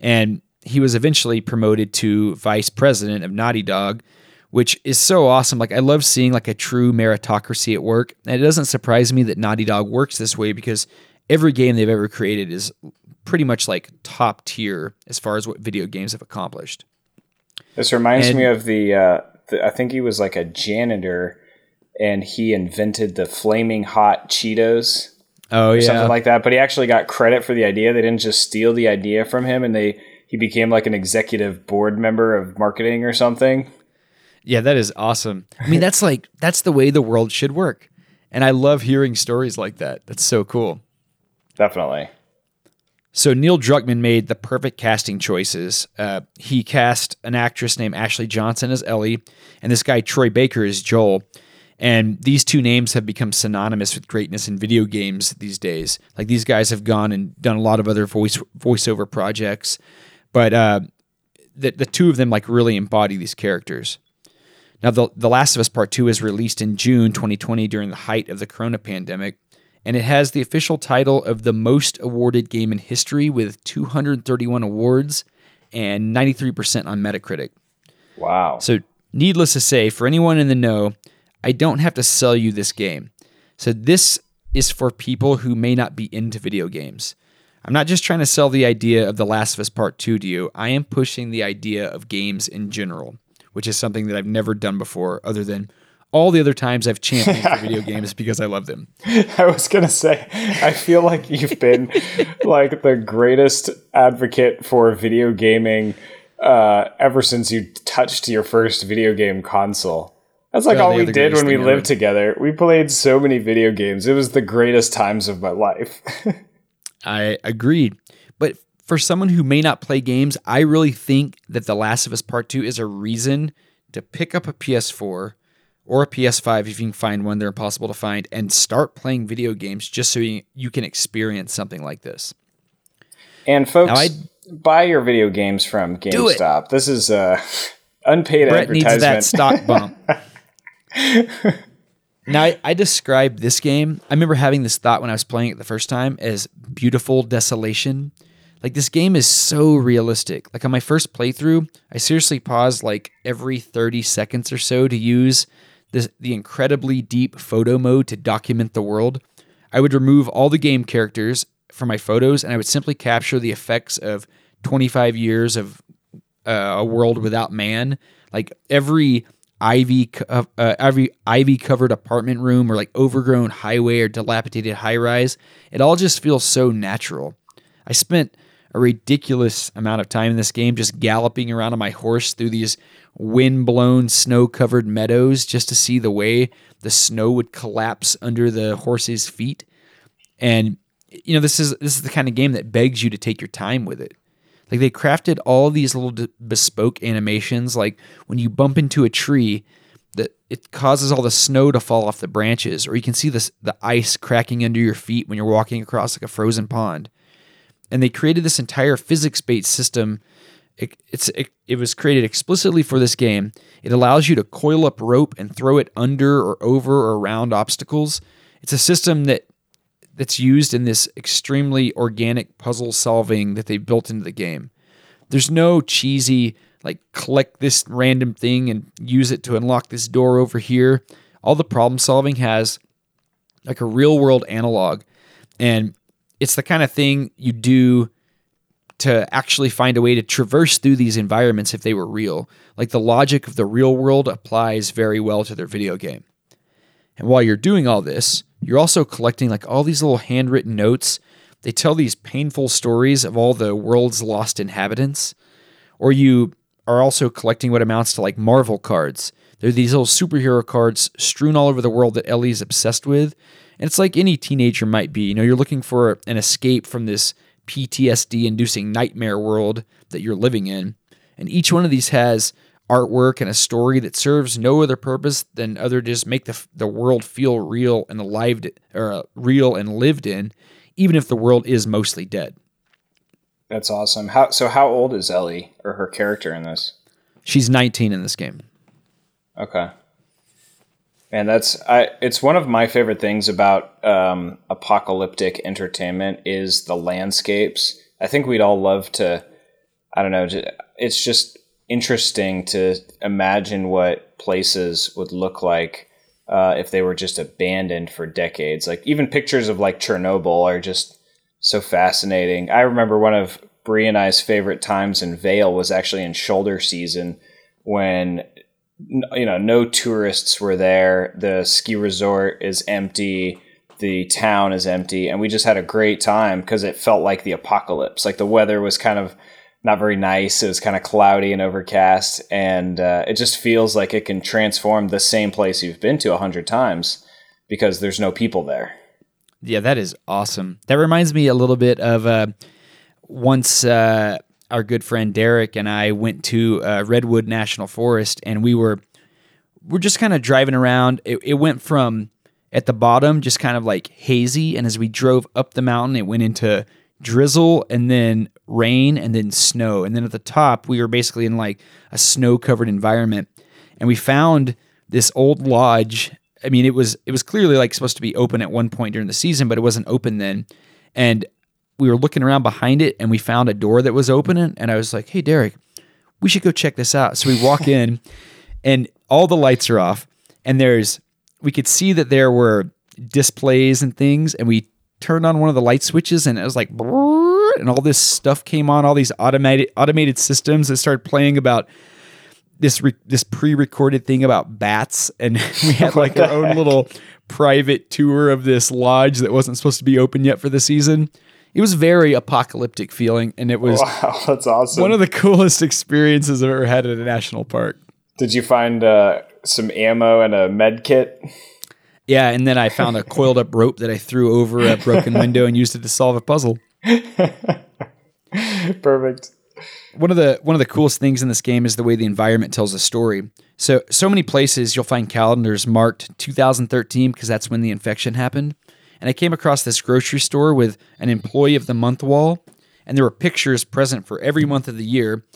And he was eventually promoted to vice president of Naughty Dog, which is so awesome. Like I love seeing like a true meritocracy at work. And it doesn't surprise me that Naughty Dog works this way because every game they've ever created is pretty much like top tier as far as what video games have accomplished. This reminds And- me of the, uh, the. I think he was like a janitor, and he invented the flaming hot Cheetos Oh or yeah. something like that. But he actually got credit for the idea. They didn't just steal the idea from him, and they he became like an executive board member of marketing or something. Yeah, that is awesome. I mean, that's like that's the way the world should work. And I love hearing stories like that. That's so cool. Definitely. So Neil Druckmann made the perfect casting choices. Uh, he cast an actress named Ashley Johnson as Ellie, and this guy Troy Baker as Joel. And these two names have become synonymous with greatness in video games these days. Like these guys have gone and done a lot of other voice voiceover projects, but uh, the the two of them like really embody these characters. Now, the The Last of Us Part Two is released in June 2020 during the height of the Corona pandemic, and it has the official title of the most awarded game in history with 231 awards and 93% on Metacritic. Wow. So, needless to say, for anyone in the know, I don't have to sell you this game. So, this is for people who may not be into video games. I'm not just trying to sell the idea of The Last of Us Part 2 to you, I am pushing the idea of games in general, which is something that I've never done before, other than all the other times I've championed for video games because I love them. I was gonna say, I feel like you've been like the greatest advocate for video gaming uh, ever since you touched your first video game console. That's like all we did when we lived together. We played so many video games. It was the greatest times of my life. I agreed. But for someone who may not play games, I really think that The Last of Us Part 2 is a reason to pick up a PS4 or a PS5 if you can find one. They're impossible to find and start playing video games just so you, you can experience something like this. and folks, buy your video games from GameStop. This is uh, unpaid Brett needs that stock bump. now, I, I described this game. I remember having this thought when I was playing it the first time as beautiful desolation. Like, this game is so realistic. Like, on my first playthrough, I seriously paused like every 30 seconds or so to use this, the incredibly deep photo mode to document the world. I would remove all the game characters from my photos and I would simply capture the effects of 25 years of uh, a world without man. Like every ivy, uh, every ivy covered apartment room, or like overgrown highway or dilapidated high rise, it all just feels so natural. I spent a ridiculous amount of time in this game just galloping around on my horse through these wind blown, snow covered meadows just to see the way the snow would collapse under the horse's feet. And you know, this is this is the kind of game that begs you to take your time with it. Like they crafted all these little bespoke animations. Like when you bump into a tree, that it causes all the snow to fall off the branches, or you can see this the ice cracking under your feet when you're walking across like a frozen pond. And they created this entire physics-based system. It, it's it, it was created explicitly for this game. It allows you to coil up rope and throw it under or over or around obstacles. It's a system that that's used in this extremely organic puzzle solving that they built into the game. There's no cheesy like collect this random thing and use it to unlock this door over here. All the problem solving has like a real world analog and it's the kind of thing you do to actually find a way to traverse through these environments if they were real. Like the logic of the real world applies very well to their video game. And while you're doing all this, you're also collecting like all these little handwritten notes. They tell these painful stories of all the world's lost inhabitants. Or you are also collecting what amounts to like Marvel cards. They're these little superhero cards strewn all over the world that Ellie's obsessed with. And it's like any teenager might be. You know, you're looking for an escape from this PTSD inducing nightmare world that you're living in. And each one of these has artwork and a story that serves no other purpose than other to just make the, the world feel real and alive or uh, real and lived in, even if the world is mostly dead. That's awesome. How so? How old is Ellie or her character in this? She's 19 in this game. Okay. And that's I. It's one of my favorite things about um, apocalyptic entertainment is the landscapes. I think we'd all love to. I don't know. It's just interesting to imagine what places would look like uh, if they were just abandoned for decades. Like even pictures of like Chernobyl are just so fascinating. I remember one of Bree and I's favorite times in Vail was actually in shoulder season when you know no tourists were there. The ski resort is empty. The town is empty, and we just had a great time because it felt like the apocalypse. Like the weather was kind of not very nice. It was kind of cloudy and overcast, and uh, it just feels like it can transform the same place you've been to a hundred times because there's no people there. Yeah, that is awesome. That reminds me a little bit of uh, once uh, our good friend Derek and I went to uh, Redwood National Forest, and we were we're just kind of driving around. It, it went from at the bottom, just kind of like hazy, and as we drove up the mountain, it went into drizzle and then rain and then snow. And then at the top, we were basically in like a snow covered environment. And we found this old lodge. I mean, it was it was clearly like supposed to be open at one point during the season, but it wasn't open then. And we were looking around behind it and we found a door that was open and I was like, "Hey Derek, we should go check this out." So we walk in and all the lights are off and there's we could see that there were displays and things and we turned on one of the light switches and it was like and all this stuff came on all these automated automated systems that started playing about this re- this pre-recorded thing about bats and we had oh like our own little private tour of this lodge that wasn't supposed to be open yet for the season it was very apocalyptic feeling and it was wow that's awesome one of the coolest experiences i've ever had at a national park did you find uh, some ammo and a med kit yeah, and then I found a coiled up rope that I threw over a broken window and used it to solve a puzzle. Perfect. One of the one of the coolest things in this game is the way the environment tells a story. So so many places you'll find calendars marked 2013 because that's when the infection happened. And I came across this grocery store with an employee of the month wall, and there were pictures present for every month of the year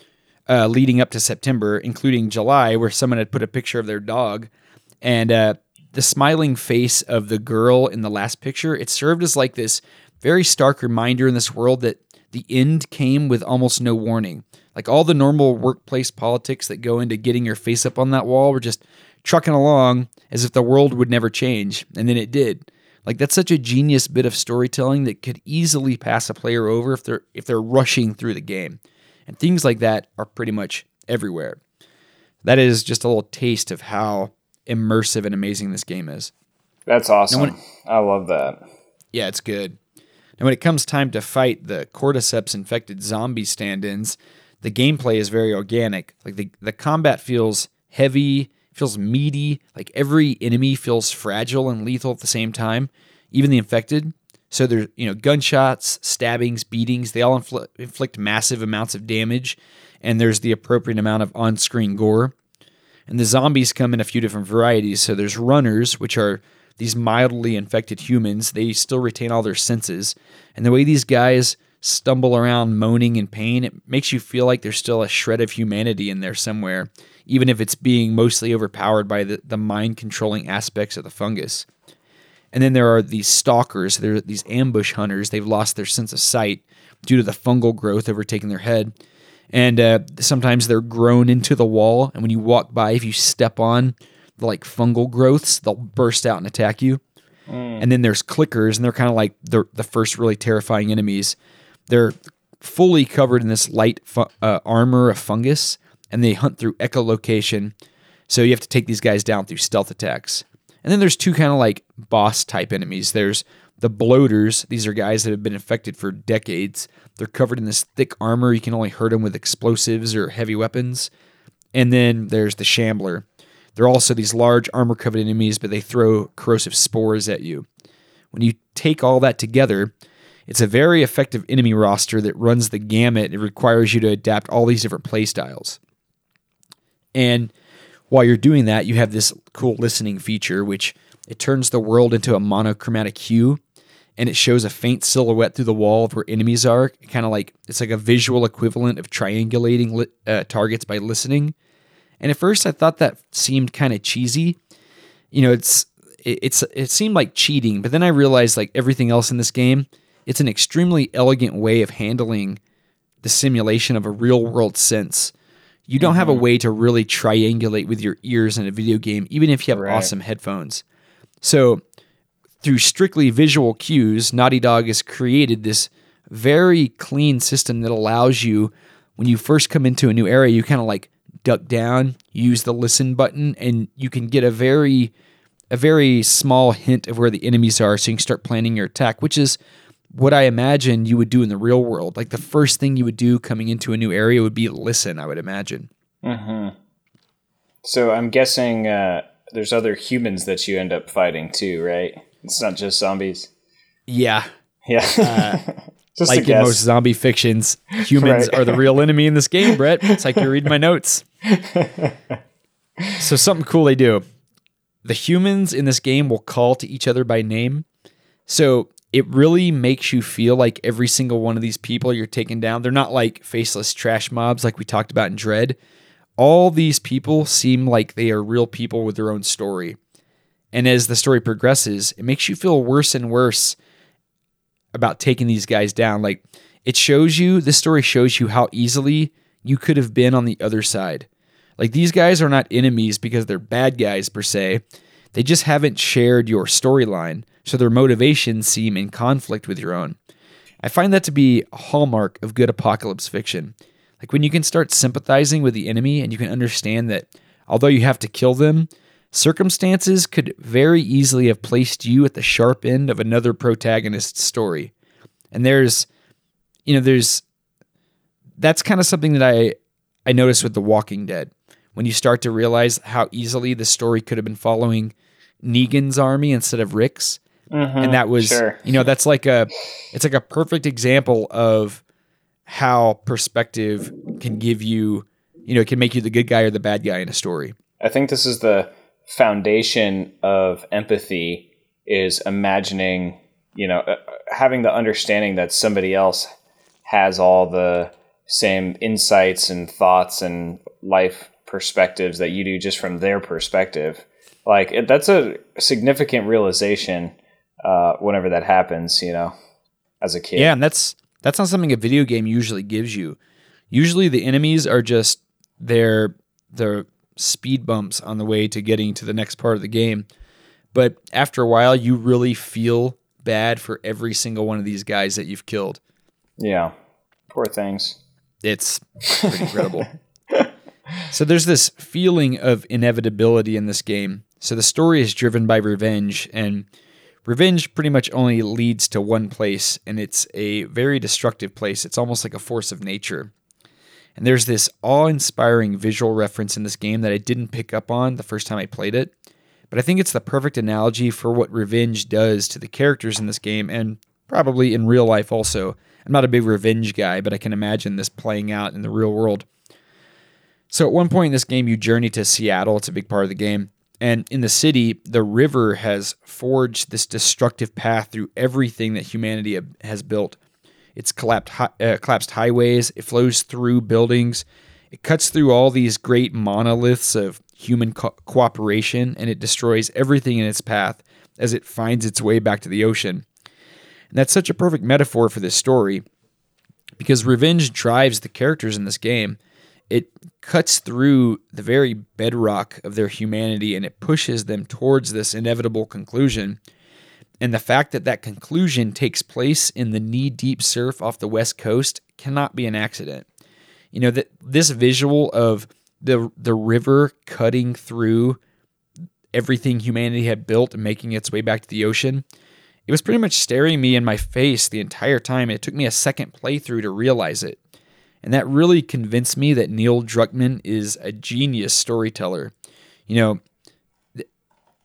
uh, leading up to September, including July, where someone had put a picture of their dog. And uh, the smiling face of the girl in the last picture, it served as like this very stark reminder in this world that the end came with almost no warning. Like all the normal workplace politics that go into getting your face up on that wall were just trucking along as if the world would never change, and then it did. Like that's such a genius bit of storytelling that could easily pass a player over if they're if they're rushing through the game. And things like that are pretty much everywhere. That is just a little taste of how immersive and amazing this game is. That's awesome. When, I love that. Yeah, it's good. Now, when it comes time to fight the cordyceps infected zombie stand ins, the gameplay is very organic. Like the, the combat feels heavy, feels meaty. Like every enemy feels fragile and lethal at the same time, even the infected. So there's, you know, gunshots, stabbings, beatings, they all infl- inflict massive amounts of damage, and there's the appropriate amount of on screen gore. And the zombies come in a few different varieties. So there's runners, which are these mildly infected humans. They still retain all their senses. And the way these guys stumble around moaning in pain, it makes you feel like there's still a shred of humanity in there somewhere, even if it's being mostly overpowered by the, the mind controlling aspects of the fungus. And then there are these stalkers, there are these ambush hunters. They've lost their sense of sight due to the fungal growth overtaking their head. And uh, sometimes they're grown into the wall. And when you walk by, if you step on the like fungal growths, they'll burst out and attack you. And then there's clickers, and they're kind of like the, the first really terrifying enemies. They're fully covered in this light fu- uh, armor of fungus, and they hunt through echolocation. So you have to take these guys down through stealth attacks. And then there's two kind of like boss type enemies. There's the bloaters. These are guys that have been infected for decades. They're covered in this thick armor. You can only hurt them with explosives or heavy weapons. And then there's the shambler. They're also these large armor covered enemies, but they throw corrosive spores at you. When you take all that together, it's a very effective enemy roster that runs the gamut. It requires you to adapt all these different play styles. And while you're doing that, you have this cool listening feature, which it turns the world into a monochromatic hue and it shows a faint silhouette through the wall of where enemies are. Kind of like it's like a visual equivalent of triangulating li- uh, targets by listening. And at first, I thought that seemed kind of cheesy. You know, it's it, it's it seemed like cheating, but then I realized like everything else in this game, it's an extremely elegant way of handling the simulation of a real world sense. You don't have a mm-hmm. way to really triangulate with your ears in a video game, even if you have Right. awesome headphones. So, through strictly visual cues, Naughty Dog has created this very clean system that allows you, when you first come into a new area, you kind of like duck down, use the listen button, and you can get a very a very small hint of where the enemies are so you can start planning your attack, which is what I imagine you would do in the real world. Like the first thing you would do coming into a new area would be listen, I would imagine. So I'm guessing uh, there's other humans that you end up fighting too, right? It's not just zombies. Yeah. Yeah. just like in most zombie fictions, humans Right. are the real enemy in this game, Brett. It's like you're reading my notes. so something cool they do. The humans in this game will call to each other by name. So it really makes you feel like every single one of these people you're taking down, they're not like faceless trash mobs like we talked about in Dread. All these people seem like they are real people with their own story. And as the story progresses, it makes you feel worse and worse about taking these guys down. Like it shows you, this story shows you how easily you could have been on the other side. Like these guys are not enemies because they're bad guys per se. They just haven't shared your storyline, so their motivations seem in conflict with your own. I find that to be a hallmark of good apocalypse fiction. Like when you can start sympathizing with the enemy and you can understand that although you have to kill them, circumstances could very easily have placed you at the sharp end of another protagonist's story. And there's, you know, there's, that's kind of something that I, I noticed with The Walking Dead. When you start to realize how easily the story could have been following Negan's army instead of Rick's. and that was, sure. you know, that's like a, it's like a perfect example of how perspective can give you, you know, it can make you the good guy or the bad guy in a story. I think this is the foundation of empathy is imagining, you know, uh, having the understanding that somebody else has all the same insights and thoughts and life perspectives that you do just from their perspective. Like it, that's a significant realization uh, whenever that happens, you know, as a kid. Yeah, and that's that's not something a video game usually gives you. Usually the enemies are just their their speed bumps on the way to getting to the next part of the game. But after a while you really feel bad for every single one of these guys that you've killed. Yeah. Poor things. It's pretty incredible. So there's this feeling of inevitability in this game. So the story is driven by revenge, and revenge pretty much only leads to one place, and it's a very destructive place. It's almost like a force of nature. And there's this awe inspiring visual reference in this game that I didn't pick up on the first time I played it. But I think it's the perfect analogy for what revenge does to the characters in this game and probably in real life also. I'm not a big revenge guy, but I can imagine this playing out in the real world. So at one point in this game, you journey to Seattle. It's a big part of the game. And in the city, the river has forged this destructive path through everything that humanity has built. It's collapsed, uh, collapsed highways. It flows through buildings. It cuts through all these great monoliths of human co- cooperation, and it destroys everything in its path as it finds its way back to the ocean. And that's such a perfect metaphor for this story because revenge drives the characters in this game. It cuts through the very bedrock of their humanity and it pushes them towards this inevitable conclusion. And the fact that that conclusion takes place in the knee deep surf off the west coast cannot be an accident. You know that this visual of the the river cutting through everything humanity had built and making its way back to the ocean. It was pretty much staring me in my face the entire time. It took me a second playthrough to realize it. And that really convinced me that Neil Druckmann is a genius storyteller. You know, th-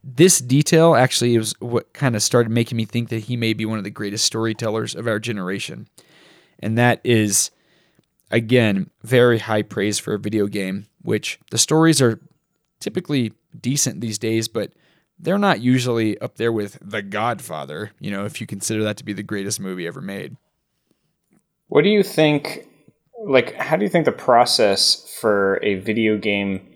this detail actually was what kind of started making me think that he may be one of the greatest storytellers of our generation. And that is, again, very high praise for a video game, which the stories are typically decent these days, but they're not usually up there with The Godfather, you know, if you consider that to be the greatest movie ever made. What do you think? Like, how do you think the process for a video game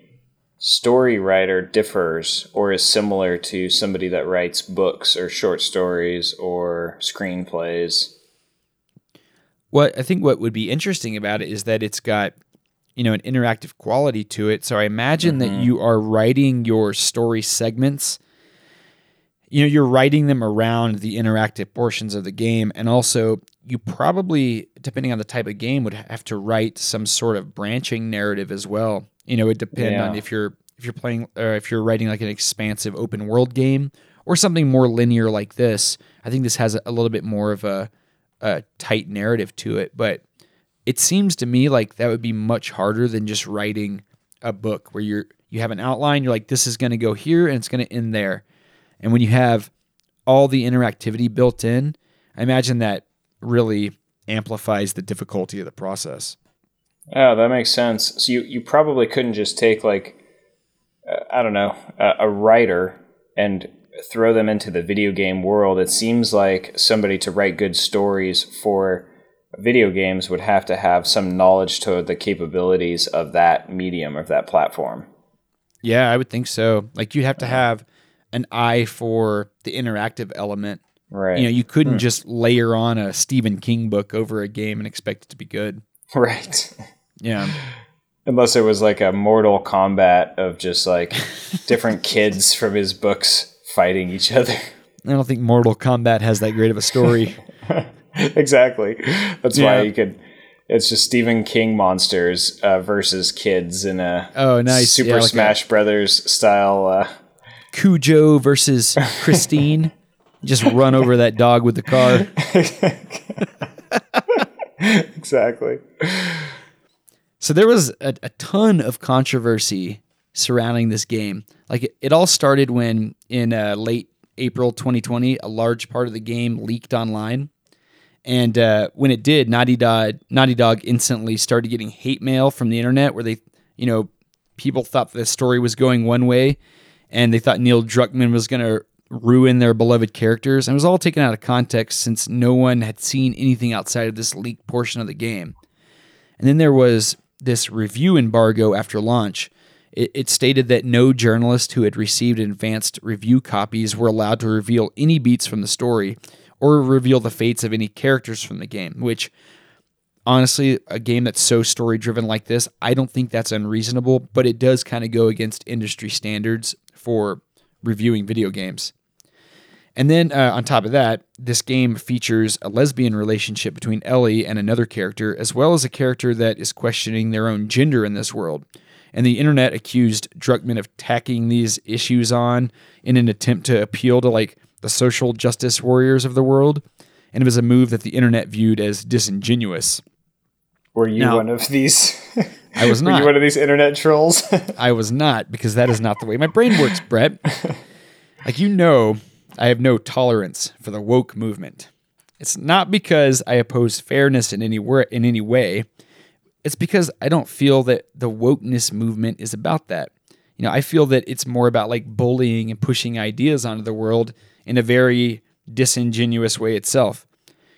story writer differs or is similar to somebody that writes books or short stories or screenplays? What I think what would be interesting about it is that it's got you know an interactive quality to it. So I imagine that mm-hmm. you are writing your story segments. You know, you're writing them around the interactive portions of the game, and also you probably, depending on the type of game, would have to write some sort of branching narrative as well. You know, it depend on if you're if you're playing or if you're writing like an expansive open world game or something more linear like this. I think this has a, a little bit more of a, a tight narrative to it, but it seems to me like that would be much harder than just writing a book where you're you have an outline you're like this is going to go here and it's going to end there and when you have all the interactivity built in i imagine that really amplifies the difficulty of the process Oh, that makes sense. So you, you probably couldn't just take like uh, I don't know a, a writer and throw them into the video game world. It seems like somebody to write good stories for video games would have to have some knowledge to the capabilities of that medium of that platform. yeah i would think so like you'd have to have an eye for the interactive element Right. you know you couldn't just layer on a stephen king book over a game and expect it to be good right. yeah Unless it was like a Mortal Kombat of just like different kids from his books fighting each other. i don't think mortal kombat has that great of a story exactly. That's Yeah. why you could. It's just Stephen King monsters uh, versus kids in a Oh, nice. Super Yeah, like a- Smash Brothers style. Uh, Cujo versus Christine. Just run over that dog with the car. exactly. So there was a, a ton of controversy surrounding this game. Like it, it all started when in uh, late April 2020, a large part of the game leaked online. And uh, when it did, Naughty Dog, Naughty Dog instantly started getting hate mail from the internet where they, you know, people thought the story was going one way and they thought Neil Druckmann was going to ruin their beloved characters. And it was all taken out of context since no one had seen anything outside of this leaked portion of the game. And then there was this review embargo after launch. It, it stated that no journalist who had received advanced review copies were allowed to reveal any beats from the story or reveal the fates of any characters from the game, which honestly, a game that's so story driven like this, I don't think that's unreasonable, but it does kind of go against industry standards for reviewing video games. And then uh, on top of that, this game features a lesbian relationship between Ellie and another character, as well as a character that is questioning their own gender in this world. And the internet accused Druckmann of tacking these issues on in an attempt to appeal to like the social justice warriors of the world. And it was a move that the internet viewed as disingenuous. Were you Now- one of these? I was Were not. you one of these internet trolls? I was not because that is not the way my brain works, Brett. Like you know, I have no tolerance for the woke movement. It's not because I oppose fairness in any wor- in any way. it's because I don't feel that the wokeness movement is about that. You know, I feel that it's more about like bullying and pushing ideas onto the world in a very disingenuous way itself.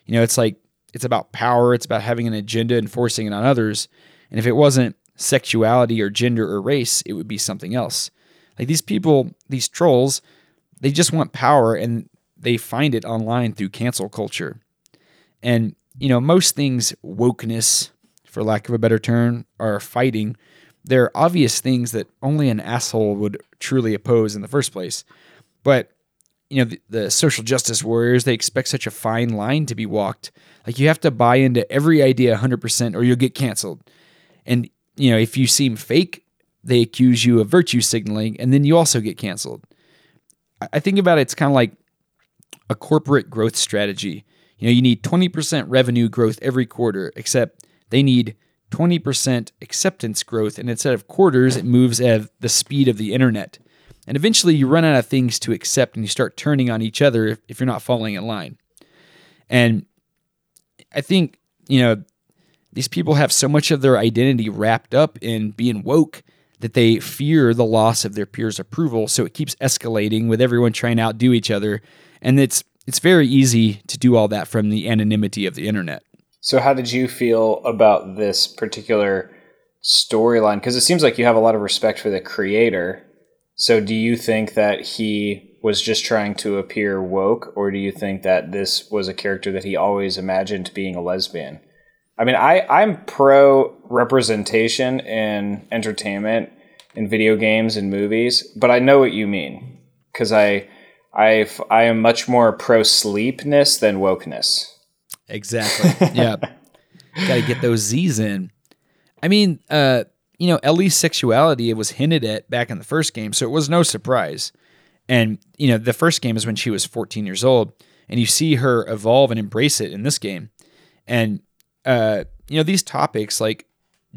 You know, it's like it's about power, it's about having an agenda and forcing it on others. And if it wasn't sexuality or gender or race, it would be something else. Like these people, these trolls, they just want power and they find it online through cancel culture. And, you know, most things, wokeness, for lack of a better term, are fighting. They're obvious things that only an asshole would truly oppose in the first place. But, you know, the, the social justice warriors, they expect such a fine line to be walked. Like you have to buy into every idea 100% or you'll get canceled. And, you know, if you seem fake, they accuse you of virtue signaling and then you also get canceled. I- think about it, it's kind of like a corporate growth strategy. You know, you need 20% revenue growth every quarter, except they need 20% acceptance growth. And instead of quarters, it moves at the speed of the internet. And eventually you run out of things to accept and you start turning on each other if, if you're not following in line. And I think, you know, these people have so much of their identity wrapped up in being woke that they fear the loss of their peers' approval. So it keeps escalating with everyone trying to outdo each other. And it's it's very easy to do all that from the anonymity of the internet. So, how did you feel about this particular storyline? Because it seems like you have a lot of respect for the creator. So, do you think that he was just trying to appear woke, or do you think that this was a character that he always imagined being a lesbian? I mean, I, I'm pro representation in entertainment, in video games and movies, but I know what you mean because I, I, I am much more pro sleepness than wokeness. Exactly. yeah. Got to get those Z's in. I mean, uh, you know, Ellie's sexuality it was hinted at back in the first game, so it was no surprise. And you know, the first game is when she was 14 years old, and you see her evolve and embrace it in this game. And uh, you know, these topics like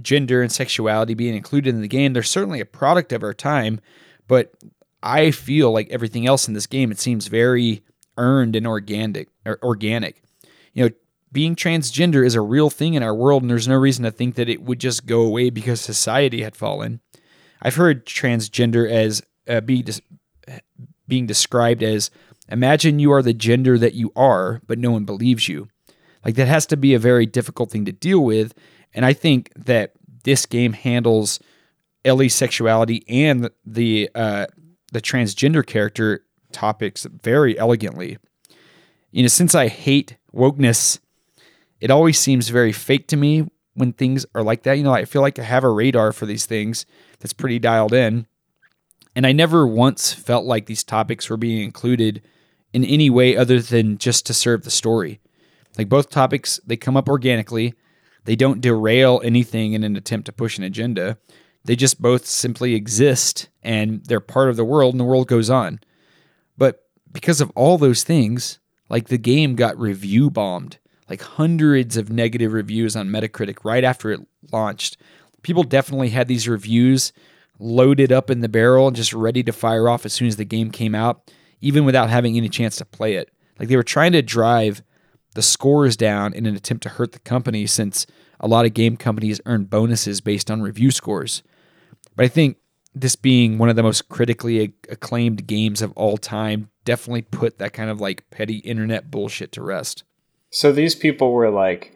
gender and sexuality being included in the game, they're certainly a product of our time, but I feel like everything else in this game, it seems very earned and organic. Or organic. You know, being transgender is a real thing in our world, and there's no reason to think that it would just go away because society had fallen. I've heard transgender as uh, be des- being described as imagine you are the gender that you are, but no one believes you. Like that has to be a very difficult thing to deal with, and I think that this game handles Ellie's sexuality and the uh, the transgender character topics very elegantly. You know, since I hate wokeness it always seems very fake to me when things are like that. You know, I feel like I have a radar for these things that's pretty dialed in. And I never once felt like these topics were being included in any way other than just to serve the story. Like both topics, they come up organically. They don't derail anything in an attempt to push an agenda. They just both simply exist and they're part of the world and the world goes on. But because of all those things, like the game got review bombed like hundreds of negative reviews on Metacritic right after it launched. People definitely had these reviews loaded up in the barrel and just ready to fire off as soon as the game came out, even without having any chance to play it. Like they were trying to drive the score is down in an attempt to hurt the company since a lot of game companies earn bonuses based on review scores. But I think this being one of the most critically acclaimed games of all time definitely put that kind of like petty internet bullshit to rest. So these people were like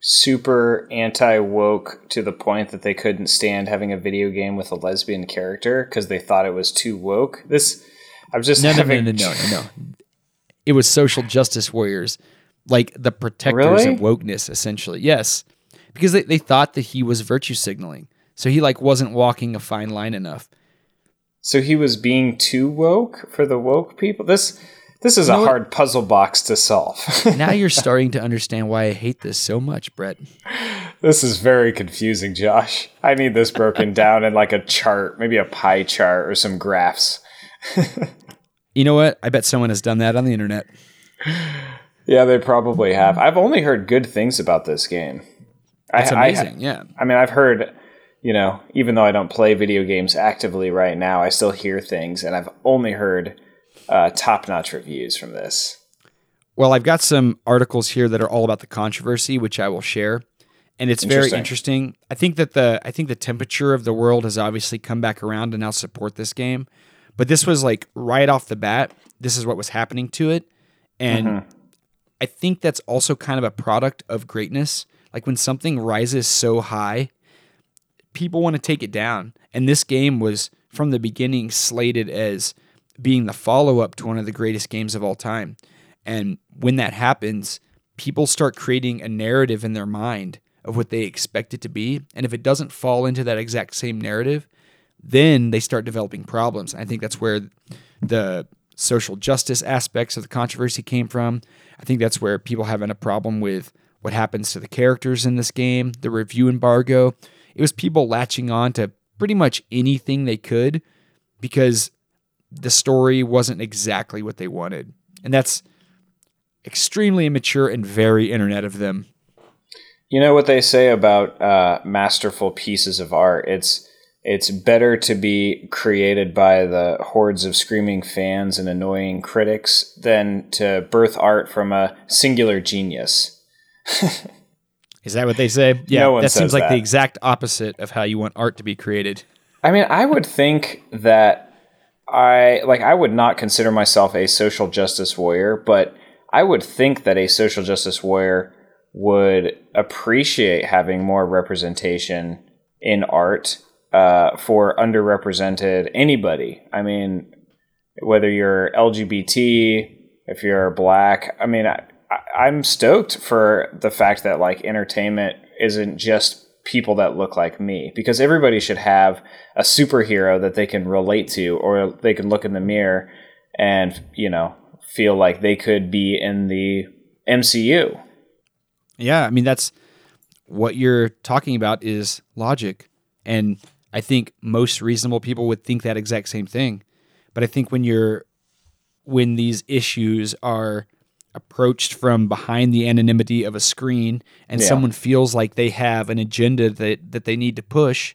super anti woke to the point that they couldn't stand having a video game with a lesbian character because they thought it was too woke. This, I'm just no, having no, no, no, no, no. It was social justice warriors, like the protectors Really? of wokeness, essentially. Yes, because they, they thought that he was virtue signaling, so he like wasn't walking a fine line enough. So he was being too woke for the woke people. This this is a know what? hard puzzle box to solve. Now you're starting to understand why I hate this so much, Brett. this is very confusing, Josh. I need this broken down in like a chart, maybe a pie chart or some graphs. You know what? I bet someone has done that on the internet. Yeah, they probably have. I've only heard good things about this game. It's I, amazing. yeah. I mean, I've heard, you know, even though I don't play video games actively right now, I still hear things, and I've only heard uh, top-notch reviews from this. Well, I've got some articles here that are all about the controversy, which I will share. and it's very Interesting. interesting. I think that the I think the temperature of the world has obviously come back around to now support this game, but this was like right off the bat. This is what was happening to it, and I think that's also kind of a product of greatness. Like when something rises so high, people want to take it down. And this game was from the beginning slated as being the follow up to one of the greatest games of all time. And when that happens, people start creating a narrative in their mind of what they expect it to be. And if it doesn't fall into that exact same narrative, then they start developing problems. I think that's where the social justice aspects of the controversy came from. I think that's where people having a problem with what happens to the characters in this game, the review embargo. It was people latching on to pretty much anything they could because the story wasn't exactly what they wanted. And that's extremely immature and very internet of them. You know what they say about uh, masterful pieces of art? It's it's better to be created by the hordes of screaming fans and annoying critics than to birth art from a singular genius. Is that what they say? Yeah, No that seems like that. the exact opposite of how you want art to be created. I mean, I would think that I like I would not consider myself a social justice warrior, but I would think that a social justice warrior would appreciate having more representation in art uh, for underrepresented anybody. I mean, whether you're LGBT, if you're black, I mean, I, I'm stoked for the fact that like entertainment isn't just people that look like me because everybody should have a superhero that they can relate to or they can look in the mirror and, you know, feel like they could be in the MCU. Yeah, I mean that's what you're talking about is logic. And I think most reasonable people would think that exact same thing. But I think when you're when these issues are approached from behind the anonymity of a screen and Yeah. someone feels like they have an agenda that that they need to push,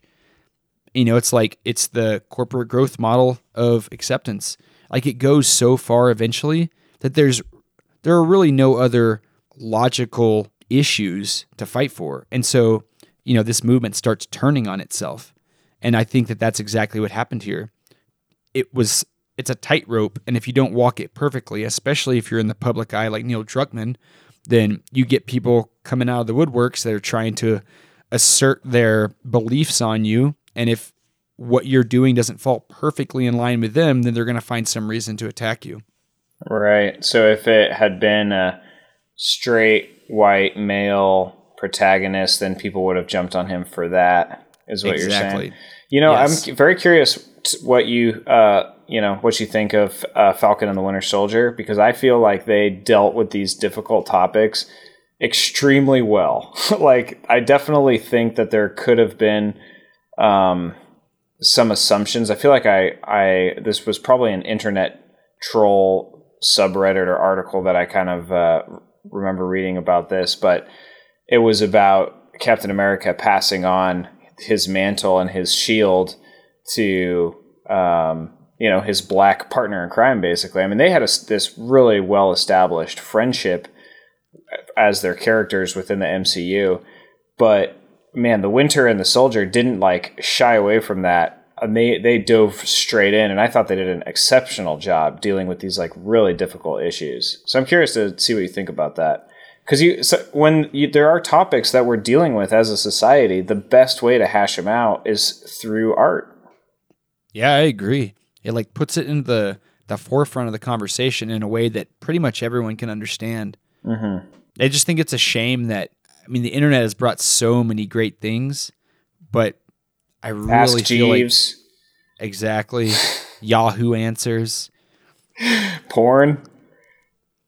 you know, it's like it's the corporate growth model of acceptance. Like it goes so far eventually that there's there are really no other logical issues to fight for. And so, you know, this movement starts turning on itself. And I think that that's exactly what happened here. It was it's a tightrope and if you don't walk it perfectly, especially if you're in the public eye like Neil Druckmann, then you get people coming out of the woodworks that are trying to assert their beliefs on you and if what you're doing doesn't fall perfectly in line with them, then they're going to find some reason to attack you. Right. So if it had been a straight white male protagonist, then people would have jumped on him for that. Is what you're saying. You know, Yes. I'm very curious what you uh, you know what you think of uh, Falcon and the Winter Soldier because I feel like they dealt with these difficult topics extremely well. like I definitely think that there could have been um, some assumptions. I feel like I I this was probably an internet troll subreddit or article that I kind of uh, remember reading about this, but it was about Captain America passing on his mantle and his shield to um, you know his black partner in crime. Basically, I mean they had a this really well established friendship as their characters within the MCU, but man, the Winter and the Soldier didn't like shy away from that. And they they dove straight in, and I thought they did an exceptional job dealing with these like really difficult issues. So I'm curious to see what you think about that. Because you, so when you, there are topics that we're dealing with as a society, the best way to hash them out is through art. Yeah, I agree. It like puts it in the the forefront of the conversation in a way that pretty much everyone can understand. Mm-hmm. I just think it's a shame that I mean the internet has brought so many great things, but I really Ask feel like exactly Yahoo answers. porn.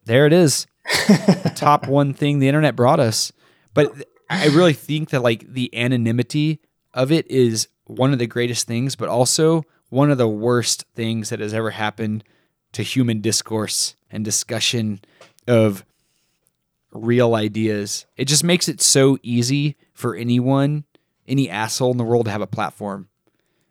There it is. The top one thing the internet brought us. But I really think that like the anonymity of it is one of the greatest things, but also one of the worst things that has ever happened to human discourse and discussion of real ideas. It just makes it so easy for anyone, any asshole in the world to have a platform.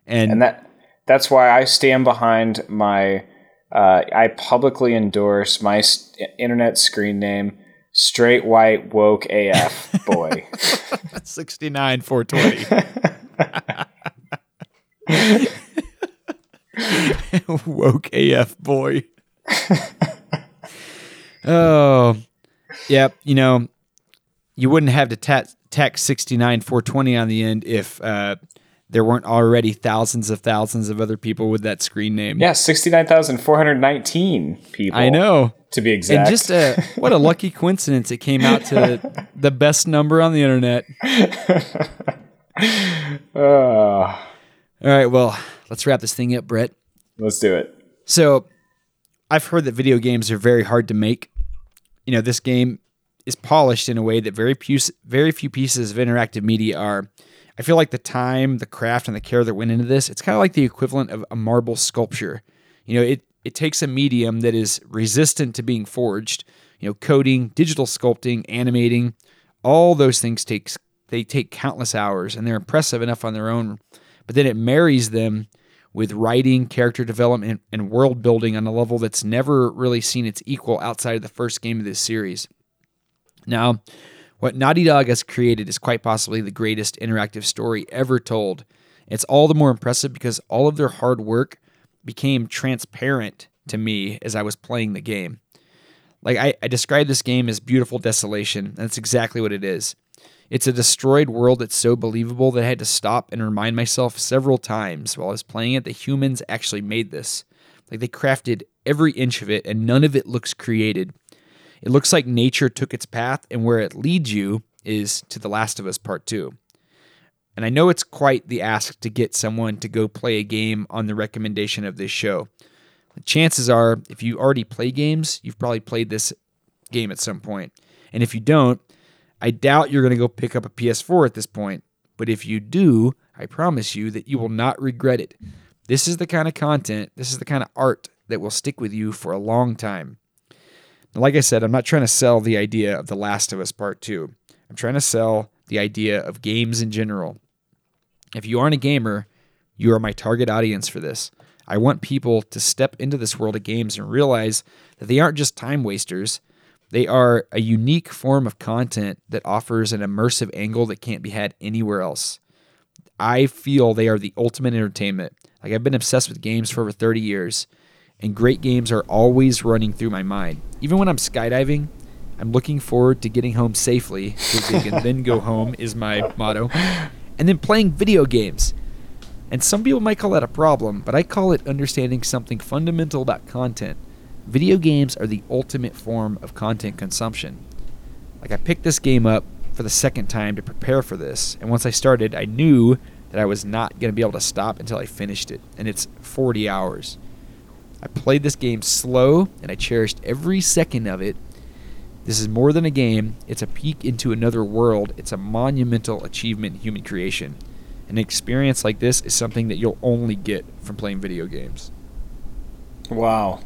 And, and that that's why I stand behind my. Uh, I publicly endorse my s- internet screen name straight white woke AF boy. 69 420. Woke AF boy. oh, yep. You know, you wouldn't have to ta- tack 69 420 on the end if uh, there weren't already thousands of thousands of other people with that screen name. yeah, sixty nine thousand four hundred nineteen people. I know. to be exact. And just uh, what a lucky coincidence it came out to the best number on the internet. Uh, All right, well, let's wrap this thing up, Brett. let's do it. So, I've heard that video games are very hard to make. You know, this game is polished in a way that very few, very few pieces of interactive media are. I feel like the time, the craft, and the care that went into this, it's kind of like the equivalent of a marble sculpture. You know, it it takes a medium that is resistant to being forged. You know, coding, digital sculpting, animating, all those things takes they take countless hours, and they're impressive enough on their own. But then it marries them with writing, character development, and world building on a level that's never really seen its equal outside of the first game of this series. Now, what Naughty Dog has created is quite possibly the greatest interactive story ever told. It's all the more impressive because all of their hard work became transparent to me as I was playing the game. Like I, I describe this game as beautiful desolation, and that's exactly what it is. It's a destroyed world that's so believable that I had to stop and remind myself several times while I was playing it that humans actually made this. Like they crafted every inch of it, and none of it looks created. It looks like nature took its path, and where it leads you is to The Last of Us Part 2. And I know it's quite the ask to get someone to go play a game on the recommendation of this show. The chances are, if you already play games, you've probably played this game at some point. And if you don't, I doubt you're going to go pick up a PS4 at this point. But if you do, I promise you that you will not regret it. This is the kind of content, this is the kind of art that will stick with you for a long time. Like I said, I'm not trying to sell the idea of The Last of Us Part 2. I'm trying to sell the idea of games in general. If you aren't a gamer, you are my target audience for this. I want people to step into this world of games and realize that they aren't just time wasters. They are a unique form of content that offers an immersive angle that can't be had anywhere else. I feel they are the ultimate entertainment. Like I've been obsessed with games for over 30 years, and great games are always running through my mind. Even when I'm skydiving, I'm looking forward to getting home safely, because you can then go home is my motto, and then playing video games. And some people might call that a problem, but I call it understanding something fundamental about content. Video games are the ultimate form of content consumption. Like I picked this game up for the second time to prepare for this, and once I started, I knew that I was not going to be able to stop until I finished it, and it's 40 hours. I played this game slow, and I cherished every second of it. This is more than a game, it's a peek into another world, it's a monumental achievement in human creation. An experience like this is something that you'll only get from playing video games. Wow.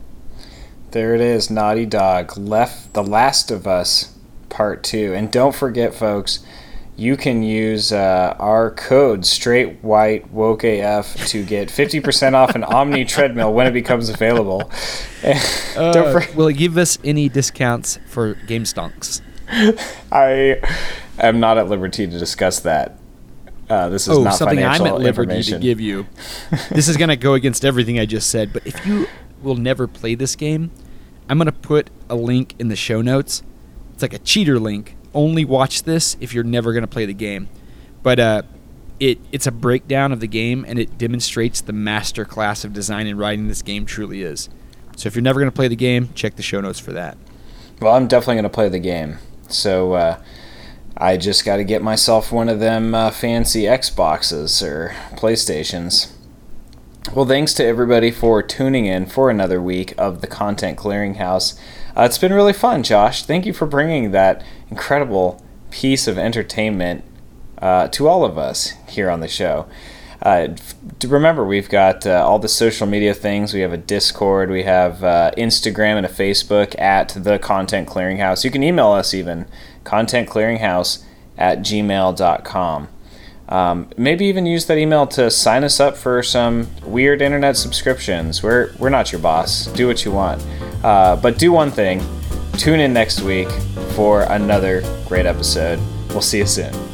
There it is, Naughty Dog. Left The Last of Us Part 2. And don't forget, folks, you can use uh, our code straight white woke AF to get 50% off an Omni treadmill when it becomes available. don't Uh, for- will it give us any discounts for game stonks? I am not at liberty to discuss that. Uh, this is Oh, not something I'm at liberty to give you. this is going to go against everything I just said, but if you will never play this game, I'm going to put a link in the show notes. It's like a cheater link. Only watch this if you're never going to play the game. But uh, it it's a breakdown of the game and it demonstrates the master class of design and writing this game truly is. So if you're never going to play the game, check the show notes for that. Well, I'm definitely going to play the game. So uh, I just got to get myself one of them uh, fancy Xboxes or PlayStations. Well, thanks to everybody for tuning in for another week of the Content Clearinghouse. Uh, it's been really fun, Josh. Thank you for bringing that incredible piece of entertainment uh, to all of us here on the show. Uh, remember, we've got uh, all the social media things. We have a Discord, we have uh, Instagram and a Facebook at the Content Clearinghouse. You can email us even contentclearinghouse at gmail.com. Um, maybe even use that email to sign us up for some weird internet subscriptions. We're we're not your boss. Do what you want, uh, but do one thing. Tune in next week for another great episode. We'll see you soon.